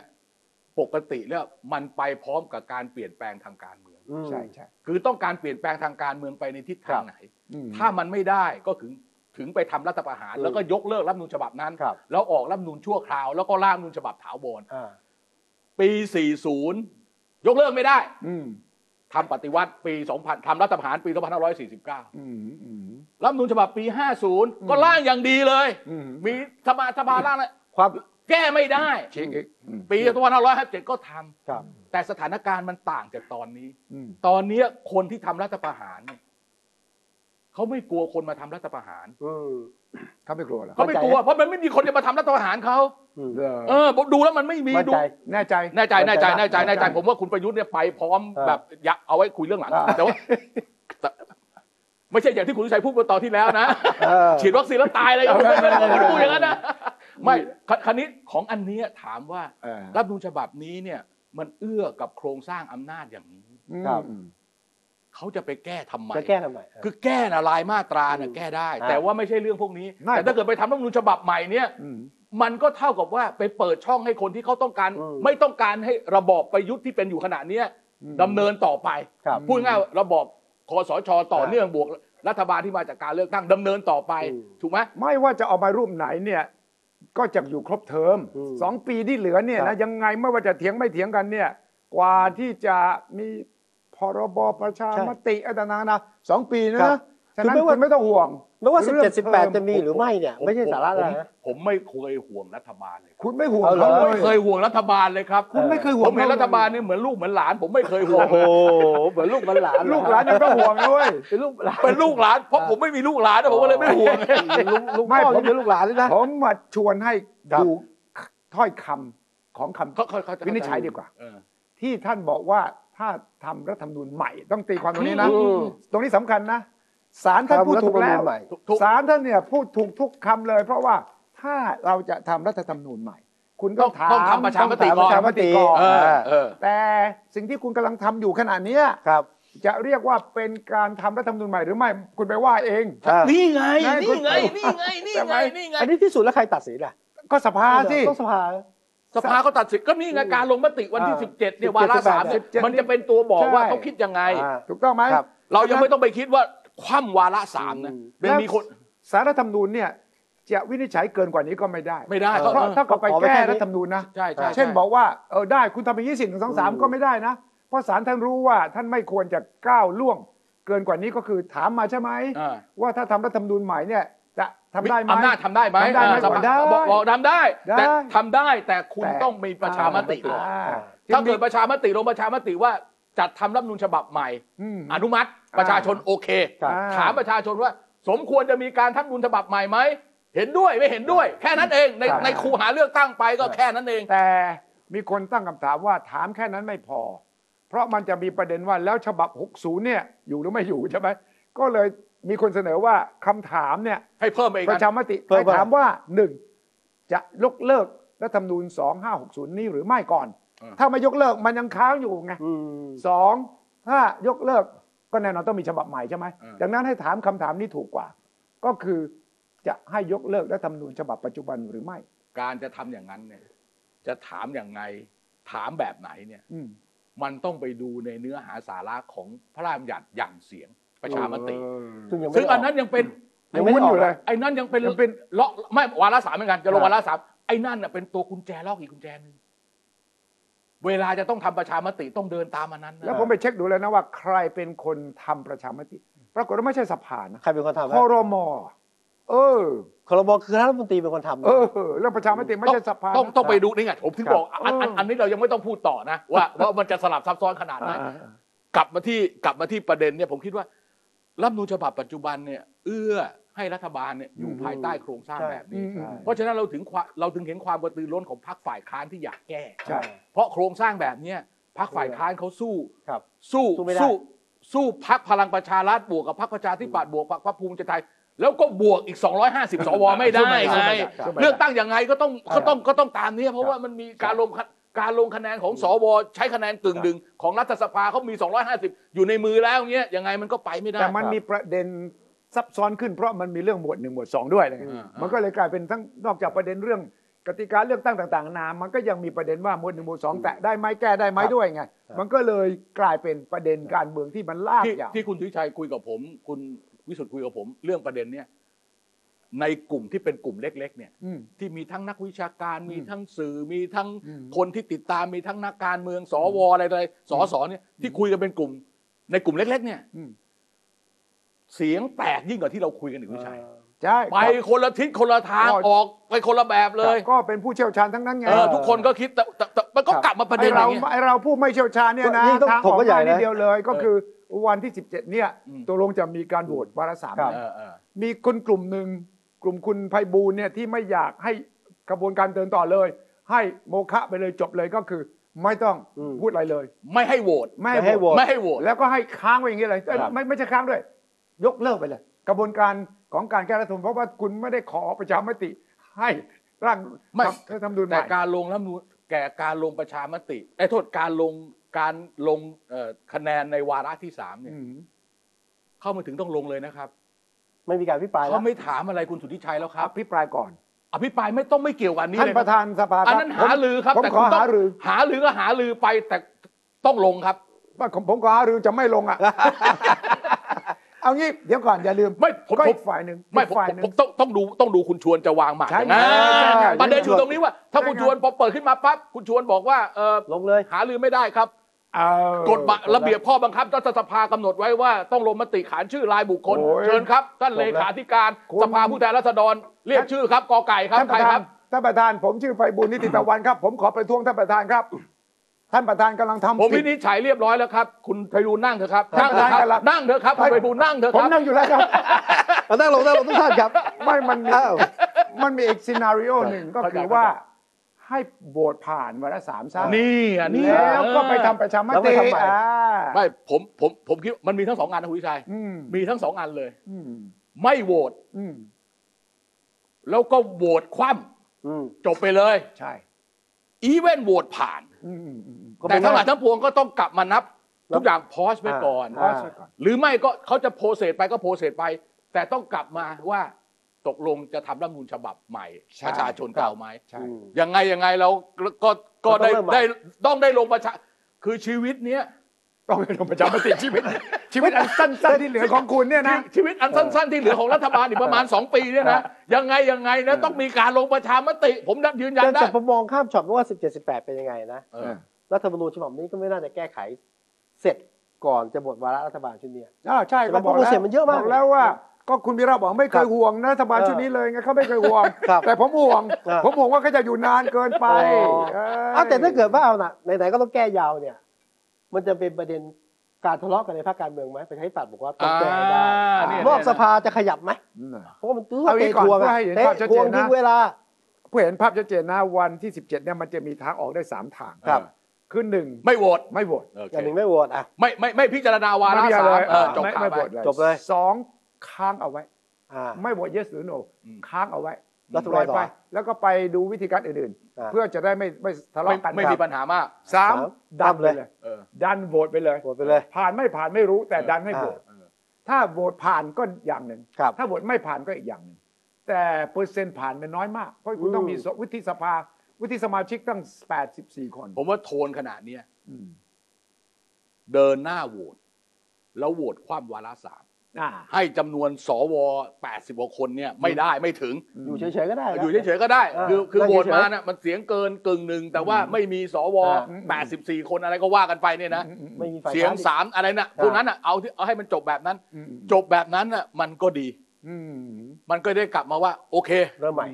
ปกติแล้วมันไปพร้อมกับการเปลี่ยนแปลงทางการเมืองอืมใช่ใช่คือต้องการเปลี่ยนแปลงทางการเมืองไปในทิศครัทางบไหนอืมถ้ามันไม่ได้ก็ถึงถึงไปทำรัฐประหารอืมแล้วก็ยกเลิกรัฐธรรมนูญฉบับนั้นครับแล้วออกรัฐธรรมนูญชั่วคราว แล้วก็ร่างรัฐธรรมนูญฉบับถาวรอ่าปี 40 ยกเลิกไม่ได้อืมทำปฏิวัติปี 2000ทำรัฐประหารปี 2549อืมอืมรัฐธรรมนูญฉบับปี 50 ก็ร่างอย่างดีเลยอืมมีสภาสภาร่างนะความ แก้ไม่ได้ฉีกอีกอืม ปี2557 ก็ทำครับ แต่สถานการณ์มันต่างจากตอนนี้ อืมตอนเนี้ยคนที่ทำรัฐประหารเนี่ยเขาไม่กลัวคนมาทำรัฐประหารอืมเขาไม่กลัวเหรอเขาไม่กลัวเพราะมันไม่มีคนจะมาทำรัฐประหารเขาอืมเหรอเออผมดูแล้วมันไม่มีมั่นดูใจแน่ใจ แน่ใจ แน่ใจแน่ใจแน่ใจแน่ใจผมว่าคุณประยุทธ์เนี่ยไปพร้อมเออแบบอยากเอาไว้คุยเรื่องหลัง อ่า แต่ว่าแต่ไม่ใช่อย่างที่คุณชัยพูดเมื่อตอนที่แล้วนะ เออ ฉีดวัคซีนแล้วตายเลยผมไม่ไม่ไม่ไม่พูดอย่างนั้นนะ ไม่คคันนี้ของอันเนี้ยถามว่าเออ รัฐธรรมนูญฉบับนี้เนี่ย มันเอื้อกับโครงสร้างอำนาจอย่างนี้ครับอืมเขาจะไปแก้ทำไมจะแก้ทำไมเออคือแก้นะลายมาตราเนี่ยอืมแก้ได้อ่าแต่ว่าไม่ใช่เรื่องพวกนี้ ไม่ แต่ถ้าเกิดไปทำรัฐธรรมนูญฉบับใหม่เนี่ยอืมมันก็เท่ากับว่าไปเปิดช่องให้คนที่เขาต้องการ อืม ไม่ต้องการให้ระบอบประยุทธ์ที่เป็นอยู่ขณะเนี้ยอืมดำเนินต่อไปครับ พูดง่ายๆระบอบคอสชต่อเนื่องบวก รัฐบาลที่มาจากการเลือกตั้งดำเนินต่อไปอืม ถูกไหม ไม่ว่าจะเอามารูปไหนเนี่ย ก็จะอยู่ครบเทอมอืมสองปีที่เหลือเนี่ยครันะบยังไงไม่ว่าจะเถียงไม่เถียงกันเนี่ย กว่าที่จะมีพรบประชามติอะไรต่างๆนะสองปีนะครับฉะนั้นคือไม่ว่าคุณไม่ต้องห่วง ไม่ว่าเรื่อง17 18 จะมีหรือไม่เนี่ย ไม่ใช่สาระอะไรนะ ผมไม่เคยห่วงรัฐบาลเลยคุณไม่ห่วงเอาเหรอเขาผมเลไม่ยเคยห่วงรัฐบาลเลยครับคุณไม่เคยห่ผวงมเห็นขรัฐบาลนี่เหมือนลูกเหมือนหลาน ผมไม่เคยห่วโอ้งโหเหมือนลูกเหมือนหลานลูกหลานยังต้องห่วงด้วยเป็นลูกหลานเป็นลูกหลานเพราะผมไม่มีลูกหลานนะผมก็เลยไม่ห่วงลูกลูกไม่พ่อผมที่เป็นลูกหลานเลยนะ ผมมาชวนให้ครับดูถ้อยคำของคำเขาเขาเขาวินิจฉัยดีกว่า เออ ที่ท่านบอกว่าถ้าทำรัฐธรรมนูญใหม่ต้องตีความตรงนี้นะ อืม ตรงนี้สำคัญนะ ศาลท่านพูดถูกแล้วทำรัฐธรรมนูญใหม่ถูกศาลท่านเนี่ยพูดถูกทุกคำเลย เพราะว่าถ้าเราจะทำรัฐธรรมนูญใหม่ คุณต้องถามต้องทำประชามติต้องก่อนถามประชามติก่อนเออเออแต่สิ่งที่คุณกำลังทำอยู่ขณะเนี้ยครับจะเรียกว่าเป็นการทำรัฐธรรมนูญใหม่หรือไม่คุณไปว่าเองอ่านี่ไงไม่คุนี่ณไง นี่ไง นี่ใช่ไหไงมนี่ไง อันนี้ที่สุดแล้วใครตัดสินอะ ก็สภาสิต้องสภา สภาเขาตัดสินก็นี่ไงการลงมติวันที่อ่า17เนี่ย17วาระสามเนี่ย17มันจะเป็นตัวบอกว่าใช่เขาคิดยังไงอ่าถูกต้องไหมครับเรายังไม่ต้องไปคิดว่า คว่ำวาระสามนะอืมเป็นมีคนสารรัฐธรรมนูญเนี่ยจะวินิจฉัยเกินกว่านี้ก็ไม่ได้ ไม่ได้เออเพราะถ้ากับไปขอไว้แก้แค่นี้รัฐธรรมนูญนะใช่ใช่เช่นใช่บอกว่าเออได้คุณทำไปยี่สิบหนึ่งสองสามอืมก็ไม่ได้นะ เพราะศาลท่านรู้ว่าท่านไม่ควรจะก้าวล่วง เกินกว่านี้ก็คือถามมาใช่ไหมอ่าว่าถ้าทำรัฐธรรมนูญใหม่เนี่ยจะทำได้ไหมอำนาจทำได้ไหมทำได้ไหมอ่าสภาได้บอกบอกทำได้ได้ แต่ทำได้แต่คุณแต่ต้องมีประชามติก่อนอ่าถ้าเกิดประชามติลงประชามติว่าจัดทำรัฐธรรมนูญฉบับใหม่อืมอนุมัติ ประชาชนโอเค ครับอ่าถามประชาชนว่า สมควรจะมีการทำรัฐธรรมนูญฉบับใหม่ไหมเห็นด้วยไม่เห็นด้วย แค่นั้นเองในใช่ในคูหาเลือกตั้งไปก็แค่นั้นเอง แต่มีคนตั้งคำถามว่าถามแค่นั้นไม่พอ เพราะมันจะมีประเด็นว่าแล้วฉบับ 60 เนี่ย อยู่หรือไม่อยู่ใช่ไหมก็เลยมีคนเสนอว่าคำถามเนี่ย ให้เพิ่มไปอีกปนะระชามติเพิ่ให้มว่า ถามว่าหนึ่งจะยกเลิกรัฐธรรมนูญ 2560 นี้หรือไม่ก่อนถ้าไม่ยกเลิกมันยังค้างอยู่ไงอืม สองถ้ายกเลิก ก็แน่นอนต้องมีฉบับใหม่ใช่ไหมอ่าดังนั้นให้ถามคำถามนี้ถูกกว่า ก็คือจะให้ยกเลิกรัฐธรรมนูญฉบับปัจจุบันหรือไม่ การจะทำอย่างนั้นเนี่ย จะถามอย่างไง ถามแบบไหนเนี่ยอืมมันต้องไปดูในเนื้อหาสาระของพระราชบัญญัติอย่างเสียงประชามติ ซึ่งยังไม่ซึ่งได้อันนั้นยังเป็นยังไม่ได้ออกอยู่เลยไอ้นั่นยังเป็นยังเป็นเลาะไม่วาระสามเหมือนกันจะลงครับวาระสามไอ้นั่นน่ะเป็นตัวกุญแจล็อกอีกกุญแจหนึ่ง เวลาจะต้องทำประชามติต้องเดินตามอันนั้นนะแล้วผมไปเช็คดูแล้วนะว่าใครเป็นคนทำประชามติ ปรากฏว่าไม่ใช่สภานะใครเป็นคนทำคอรมอเออคอรมอคือรัฐมนตรีเป็นคนทำนะเออเรื่องประชามติไม่ใช่สภาต้องนะต้องไปดูนี่ไงผมถึงครับบอกอันอันเอออัอันนี้เรายังไม่ต้องพูดต่อนะว่าว่ามันจะสลับซับซ้อนขนาดไหนอ่ากลับมาที่กลับมาที่ประเด็นเนี่ยผมคิดว่ารัฐธรรมนูญฉบับปัจจุบันเนี่ย เอื้อ ให้รัฐบาลเนี่ยอยู่อืมภายใต้โครงสร้างใช่แบบนี้อืมเพราะฉะนั้นเราถึงความเราถึงเห็นความกระตือร้นของพรรคฝ่ายค้านที่อยากแก้ใช่เพราะโครงสร้างแบบเนี้ยพรรคฝ่ายค้านเขาสู้ครับสู้สู้ไม่ได้สู้สู้พรรคพลังประชารัฐบวกกับพรรคประชาธิปัตย์บวกกับพรรคภูมิใจไทย แล้วก็บวกอีก 250 สวไม่ได้สู้ไงไม่ได้สู้ไม่ได้เลือกตั้งยังไงก็ต้องครับก็ต้องก็ต้องตามนี้เพราะว่ามันมีการลงคะการลงคะแนนของสวใช้คะแนนกึ่งดึงของรัฐสภาเขามี 250 อยู่ในมือแล้วเงี้ยยังไงมันก็ไปไม่ได้แต่มันมีประเด็น ซับซ้อนขึ้นเพราะมันมีเรื่องหมวดหนึ่งหมวดสองด้วยนะอืมมันก็เลยกลายเป็นทั้งนอกจากประเด็นเรื่องกติกาเลือกตั้งต่างๆนานามันก็ยังมีประเด็นว่าหมวดหนึ่งหมวดสองแตะได้ไหมแก้ได้ไหมครับด้วยไง มันก็เลยกลายเป็นประเด็นการเมืองที่มันลากที่ยาวที่คุณทวิชัยคุยกับผม คุณวิสุทธ์คุยกับผม เรื่องประเด็นเนี้ยในกลุ่มที่เป็นกลุ่มเล็ก ๆ เนี่ยอืมที่มีทั้งนักวิชาการมีอืมทั้งสื่อมีทั้งอืมคนที่ติดตามมีทั้งนักการเมืองสวอะไรอะไรสสเนี่ยที่คุยกันเป็นกลุ่ม ในกลุ่มเล็ก ๆ เนี่ยอืม เสียงแตกยิ่งกว่าที่เราคุยกันอีกวิชัยใช่ไปคนละทิศคนละทางก็ออกไปคนละแบบเลย ก็เป็นผู้เชี่ยวชาญทั้งนั้นไงเออทุกคนก็คิดแต่แต่แต่มันก็ครับกลับมาประไอเด็นอเราย่างเงี้ยไอเราผู้ไม่เชี่ยวชาญเนี่ยนะยิ่งต้องทางถอกอกก็ใหญ่มานิดนะเดียวเลยก็คือวันที่ 17 เนี่ยอืมตกลงจะมีการโหวตวาระสามครับเออเออมีคนกลุ่มหนึ่งกลุ่มคุณไพบูลย์เนี่ยที่ไม่อยากให้กระบวนการเดินต่อเลย ให้โมฆะไปเลยจบเลยก็คือไม่ต้องอืมพูดอะไรเลย ไม่ให้โหวตไม่ไม่ให้โหวตไม่ให้โหวตแล้วก็ให้ค้างไว้อย่างนี้เลยเอ้ยครับไม่ไม่ใช่ค้างด้วย ยกเลิกไปเลย กระบวนการของการแก้รัฐธรรมนูญเพราะว่าคุณไม่ได้ขอประชามติให้ร่างไม่ทำทำนูญใหแต่ม่การลงรัฐธรรมนูญแก่การลงประชามติไอ้โทษการลงการลงเอ่อคะแนนในวาระที่สามเนี่ยอืมเข้ามาถึงต้องลงเลยนะครับไม่มีการพิปรายแล้เขาวไม่ถามอะไรคุณสุทธิชัยแล้วครับอภิปรายก่อน อภิปรายไม่ต้องไม่เกี่ยวกับอันนี้ท่านเลยประธานสภาอันครับนั้นหาลือครับผมแต่ขอคุณต้องหารือหาลือก็หาลือไปแต่ต้องลงครับ ว่าผมผมขอหารือจะไม่ลงอะ เอางี้เดี๋ยวก่อนอย่าลืมไม่ผมก็ผอีมกฝ่ายหนึ่งไม่อีผมกฝ่ายผมหนึ่ผงมต้องต้องดูต้องดูคุณชวนจะวางหมากใช่ยังไงใช่ใช่ประเด็นอยู่ตรงนี้ว่า ถ้าคุณชวนพอเปิดขึ้นมาปั๊บคุณชวนบอกว่าเออลงเลยหาลือไม่ได้ครับเออกฎหมายระเบียบข้อบังคับรัฐสภากำหนดไว้ว่าต้องลงมติขานชื่อรายบุคคลโอ้ยเชิญครับ ท่านเลขาธิการคุณสภาผู้แทนราษฎรเรียกชื่อครับกอไก่ครับท่านปใครระคธารันบท่านประธานผมชื่อไพบุญนิติตะวันครับ ผมขอประท้วงท่านประธานครับ ท่านประธานกำลังทำผมผิวิดนิจฉัยเรียบร้อยแล้วครับ คุณไพบูลย์นั่งเถอะครับท่านั่นงเถอะครับประธานนั่งเถอะครับคุณไพบูลย์นั่งเถอะผคมรับนั่งอยู่แล้วครับ เอานั่งลงนั่งลงทุกท่านครับ ไม่มันมีอ้าวมันมีอีก scenario หนึ่งก็คือว่า ให้โหวตผ่านวาระสามซะนี่อะนี่แล้วก็ไปทำประชามแล้วไปติทำใหม่ อ่าไม่ผมผมผมคิดว่ามันมีทั้งสองงานนะคุณวิชัย อืมมีทั้งสองอันเลย อืมไม่โหวตอืมแล้วก็โหวตคว่อืมำจบไปเลย ใช่ อีเวนต์โหวตผ่าน อืมอืมอืมก็เป็แต่นทั้งหลายทั้งปวงก็ต้องกลับมานับทุกอย่าง pause ไปก่อน pause ไว้ก่อนหรือไม่ก็เขาจะ process ไปก็ process ไป แต่ต้องกลับมาว่าตกลงจะทำรัฐธรรมนูญฉบับใหม่ใช่ประชาชนเก่าไหมใช่อืมยังไงยังไงเราก็ก็ก็ต้ได้องเริ่มใหม่ได้ต้องได้ลงประชาคือชีวิตเนี้ย ต้องไปลงประชามติชีวิต ชีวิตอันสั้นๆที่เหลือของคุณเนี่ยนะ ชีวิตอันสั้นๆที่เหลือของรัฐบาลอีกประมาณ 2 ปีเนี่ยนะยังไงยังไงนะต้องมีการลงประชามติ ผมยืนยันแต่ได้แต่ผมมองข้ามช็อตว่า 17 18 เป็นยังไงนะเออรัฐธรรมนูญฉบับนี้ก็ไม่น่าจะแก้ไขเสร็จก่อนจะหมดวาระรัฐบาลชุดเนี้ยอ่าใช่ใช่ไหมก็บอกเพราะว่าแล้วเสียงมันเยอะมากบอกแล้วว่าก็คุณวีระบอกไม่เคครัยบห่วงนะรัฐบาลชุดนี้เลยไงเขาไม่เคยห่วงครับแต่ผมห่วงเออผมห่วงว่าเขาจะอยู่นานเกินไปอ๋อเอ้ยอ้าวแต่ถ้าเกิดว่าเอาน่ะไหนๆก็ต้องแก้ยาวเนี่ย มันจะเป็นประเด็นการทะเลาะกันในภาคการเมืองไหมประชาธิปัตย์บอกว่าต้องแก้ให้ได้อ่าเนี่ยนอกสภาจะขยับไหมอืมเพราะว่ามันตื้อเอางี้เตะก่อนทวงเพื่ออะให้เห็นเตะภาพชัดทเจวนงนะยิงเวลา เพื่อเห็นภาพชัดเจนนะวันที่ 17เนี่ยมันจะมีทางออกได้ 3 ทางครับ คือหนึ่งไม่โหวตไม่โหวตโอเคอย่างหนึ่งไม่โหวตอะ ไม่ไม่ไม่พิจารณาวาระไม่สามเลยเออจบไม่ข่าวไม่ไปโหวตเลยจบเลย สองค้างเอาไว้ อ่า ไม่โหวต yes หรือ no อืม ค้างเอาไว้ แล้วทำปไงล่อยต่อ ไป แล้วก็ไปดูวิธีการอื่นอ่า ๆ เพื่อจะได้ไม่ไม่ทะไม่เลาะกันไม่มีปัญหามาก สามสามดันดันเลเลยยเออดันโหวตไปเลยโหวตไปเลย ผ่านไม่ผ่านไม่รู้แต่ดันให้โหวตเออถ้าโหวตผ่านก็อย่างหนึ่ง ครับ ถ้าโหวตไม่ผ่านก็อีกอย่างหนึ่ง แต่เปอร์เซ็นต์ผ่านมันน้อยมาก เพราะคุณต้องมีสวุฒิสภา วุฒิสมาชิกตั้ง 84 คนผมว่าโทนขนาดเนี้ยอืมเดินหน้าโหวตแล้วโหวตคว่ำวาระสามอ่า ให้จำนวนสว80กว่าคนเนี่ยไม่ได้ไม่ถึง อยู่เฉยๆก็ได้นะอยู่เฉยๆก็ได้อ่าคือคือนั่งโหวตเฉยๆมาน่ะมันเสียงเกินกึ่งหนึ่งแต่ว่าไม่มีสวอ่า84 คนอะไรก็ว่ากันไปเนี่ยนะ ไม่มีฝ่ายเสียงค้านอีกสามอะไรน่ะพวกนั้นน่ะเอาที่เอาให้มันจบแบบนั้นอืมจบแบบนั้นน่ะมันก็ดีอืมมันก็ได้กลับมาว่า โอเค เริ่มใหม่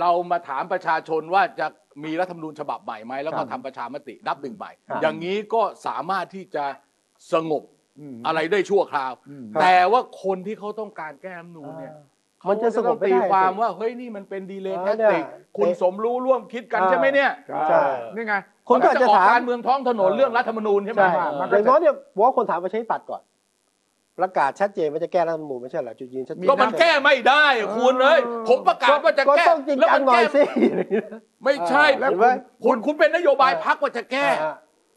เรามาถามประชาชนว่าจะมีรัฐธรรมนูญฉบับใหม่ไหมแล้วก็ครับทำประชามตินับหนึ่งใหม่ ครับ อย่างนี้ก็สามารถที่จะสงบ อืมอะไรได้ชั่วคราวอืมแต่ว่าคนที่เขาต้องการแก้รัฐธรรมนูญเนี่ยมันจะสงบเขาไม่ตีได้ความสิว่าเฮ้ยนี่มันเป็นดีเลย์เออแทคเนี่ยติกคุณเอ๊ะสมรู้ร่วมคิดกันใช่ไหมเนี่ยใช่นี่ไงคนก็อาจจะออกถามการเมืองท้องถนนเรื่องรัฐธรรมนูญใช่ไหมใช่มันก็อย่างน้อยเนี่ยบอกว่าคนถามประชาธิปัตย์ก่อน ประกาศชัดเจนว่าจะแก้รัฐธรรมนูญไม่ใช่เหรอจุดยืนชัดเจนก็มันแก้ไม่ได้อะคุณเอ้ยผมประกาศว่าจะก็แก้ต้องจริงแล้วจัมังนหน่อแก้ยสิไม่ใช่แล้วคุณคุณคุณเป็นนโยบายพักว่าจะแก้อ่า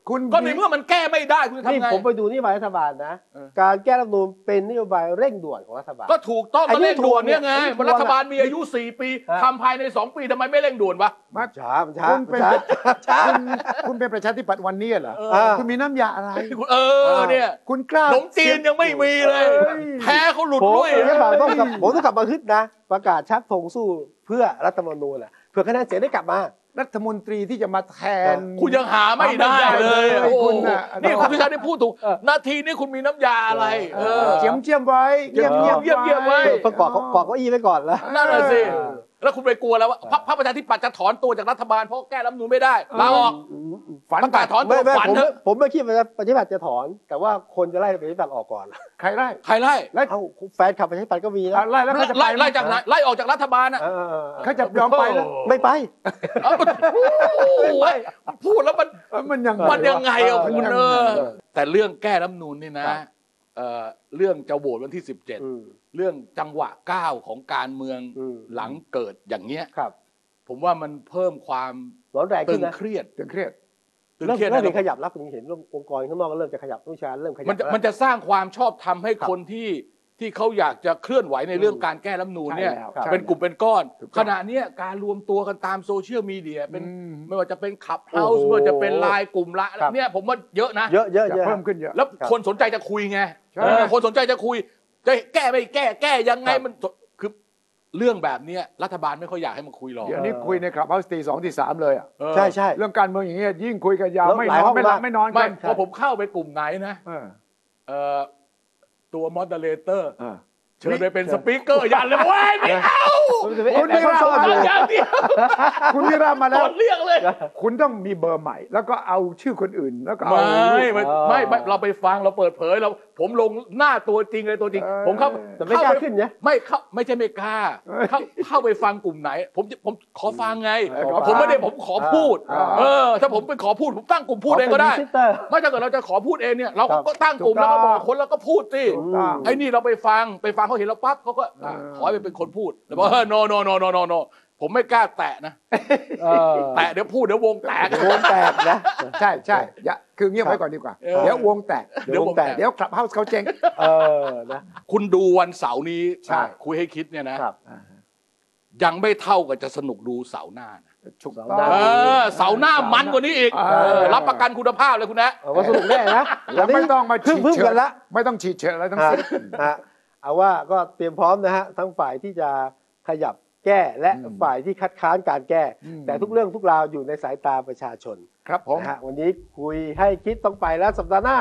คุณก็ในเมื่อมันแก้ไม่ได้คุณจะนี่ทำไงผมไปดูนโยบายรัฐบาลนะเออการแก้รัฐธรรมนูญเป็นนโยบายเร่งด่วนของรัฐบาล ก็ถูกต้องไอ้ก็นี่เร่งด่วนเนี่ยไงทวงเนี่ยมันรัฐบาลมีอายุ 4 ปีฮะทำภายใน 2 ปีทำไมไม่เร่งด่วนวะมาช้ามันช้าคุณเป็นช้าช้าคุณคุณเป็นประชาธิปัตย์วันนี้เหรอเออ่าคุณมีน้ำยาอะไรคุณเออเนี่ยคุณกล้าขนมจีนยังไม่มีเลยเอ้ยแพ้เขาหลุดผมด้วยรัฐบาลต้องกลับผมต้องกลับมาฮึดนะ ประกาศชักธงสู้เพื่อรัฐธรรมนูญแหละเพื่อคะแนนเสียงได้กลับมา รัฐมนตรีที่จะมาแทน คุณยังหาไม่ได้เลยหาไม่ได้เลยโอ้โหคุณน่ะ นี่คุณพิชาได้พูดถูกเออนาทีนี้คุณมีน้ำยาอะไรเออเจียมเจียมไว้เจียมเจียมเจียมเจียมไว้เพื่อกอดกอดเก้าอี้ไว้ก่อนแล้ว นั่นแหละสิเออ แล้วคุณไปกลัวแล้วว่าพรรคพรรคประชาธิปัตย์จะถอนตัวจากรัฐบาลเพราะแก้รัฐธรรมนูญไม่ได้ลาออก ฝันประกาศถอนตัไม่วไม่ฝันผมเถอะ ผมไม่คิดว่าประชาธิปัตย์จะถอน แต่ว่าคนจะไล่ประชาธิปัตย์ออกก่อนใครไล่ใครไล่ไล่เอ้าแฟนขับประชาธิปัตย์ก็มีนะอะไล่แล้วเขาจะไปไล่ไล่จากไหนไล่ออกจากรัฐบาลอะเออเออเออเขาจะยอมไปแล้วไม่ไป เอ้าโอ้ยพูดแล้วมันเอ้ยมันยังมันยังไงอะมันคุณยังเอไงอแต่เรื่องแก้รัฐธรรมนูญนี่นะ ครับ เอ่อเรื่องจะโหวตวันที่อืม17 เรื่องจังหวะก้าวของการเมืองอืมหลังเกิดอย่างเงี้ยครับ ผมว่ามันเพิ่มความร้อนแรงตึขึ้นงนะเครียดตึงเครียดตึงเริ่มเครียดเริ่มนะเห็นขยับแล้วผมเห็นเรื่ององค์กรข้างนอกก็เริ่มจะขยับวิชาเริ่มขยับมันจะแล้วมันจะสร้างความชอบธรรมให้ครับคนที่ ที่เขาอยากจะเคลื่อนไหวในเรื่องการแก้รัฐธรรมนูญเนี่ย ใช่แล้วครับเป็นกลุ่มเป็นก้อน ถูกต้องขณะเนี้ยการรวมตัวกันตาม social media เป็นอืมไม่ว่าจะเป็น Clubhouse โอ้โหไม่ว่าจะเป็นไลน์กลุ่มละครับ เนี่ยผมว่าเยอะนะ เยอะเยอะจะเยอะ เพิ่มขึ้นเยอะ แล้วครับคนสนใจจะคุยไงใช่ เออคนสนใจจะคุย จะแก้ไม่แก้แก้ยังไงครับ มันคือเรื่องแบบเนี้ยรัฐบาลไม่ค่อยอยากให้มันคุยหรอกเดี๋ยวนี้คุยในคลับเฮาส์ตีสองตีสามเลยอะเออใช่ใช่ เรื่องการเมืองอย่างเงี้ยยิ่งคุยกันยาวแล้วไม่หลายนอห้นองไม่หลับมาก ไม่นอนไม่กันพอผมเข้าไปกลุ่มไหนนะเออเอ่อ ตัวมอดเตอร์ เตอร์เออเชิญไปเป็น speaker ยันเลยเว้ยไม่เอาคุณจะไปคุณแอบซ่อนๆเอาเลยอย่างเดียวคุณวิรามากแล้วดเรียกเลย คุณต้องมีเบอร์ใหม่ แล้วก็เอาชื่อคนอื่นแล้วก็เอาไม่ไม่อ๋อไม่ไม่เราไปฟังเราเปิดเผยเรา ผมลงหน้าตัวจริงเลยตัวจริงเออผมเข้าแต่ไม่กล้าเข้ปขึ้นเนี่ยไม่เข้าไม่ใช่ไม่กล้าเออเข้าเข้าไปฟังกลุ่มไหน ผมผมขอฟังไงเออขอฟังผมไม่ได้ผมขอพูดอ่าเออ ถ้าผมไปขอพูดผมตั้งกลุ่มพูดเองก็ได้ขป็น visitor ไม่ถ้าเกิดเราจะขอพูดเองเนี่ยเราครับก็ตั้งกลุ่มถูกต้แล้องวก็บอกคนแล้วก็พูดสิถูกต้องไอ้นี่เราไปฟังไปฟังเขาเห็นเราปั๊บเขาก็อะเออขอให้ไปเป็นคนพูดแล้วบอกเออ no no no no no no ผมไม่กล้าแตะนะเออแตะเดี๋ยวพูดเดี๋ยววงแตกโดนแตกนะใช่ใช่อย่าคือเงียบครับไว้ก่อนดีกว่า เออเดี๋ยววงแตกเดี๋ยววงแตก เดี๋ยวคลับเฮาส์เขาเจ๊งเออนะ คุณดูวันเสาร์นี้ใช่ คุยให้คิดเนี่ยนะ ครับยังไม่เท่ากับจะสนุกดูเสาร์หน้านะถูกเสาต้ร์หน้าเอองอเสาร์หน้ามันกว่านี้อีกเออ เออรับประกันคุณภาพเลยคุณนะ เอาว่าสนุกแน่นะแล้วไม่ต้องมาพึ่ฉีงดพึ่งเชื้กันอละ ไม่ต้องฉีดเชื้ออะไรทั้งฮะสิ้น ฮะ เอาว่าก็เตรียมพร้อมนะฮะทั้งฝ่ายที่จะขยับแก้และอืมฝ่ายที่คัดค้านการแก้อืมแต่ทุกเรื่องทุกราวอยู่ในสายตาประชาชน ครับผมนะฮะวันนี้คุยให้คิดต้องไปแล้วสัปดาห์หน้า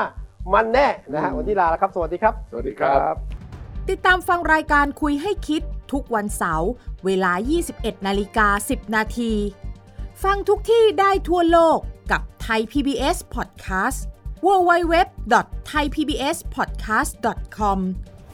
มันแน่นะฮะอืมวันนี้ลาแล้วครับ สวัสดีครับ สวัสดีครับ ติดตามฟังรายการคุยให้คิดทุกวันเสาร์เวลา 21 นาฬิกา 10 นาที ฟังทุกที่ได้ทั่วโลกกับไทย PBS Podcast www.thaipbspodcast.com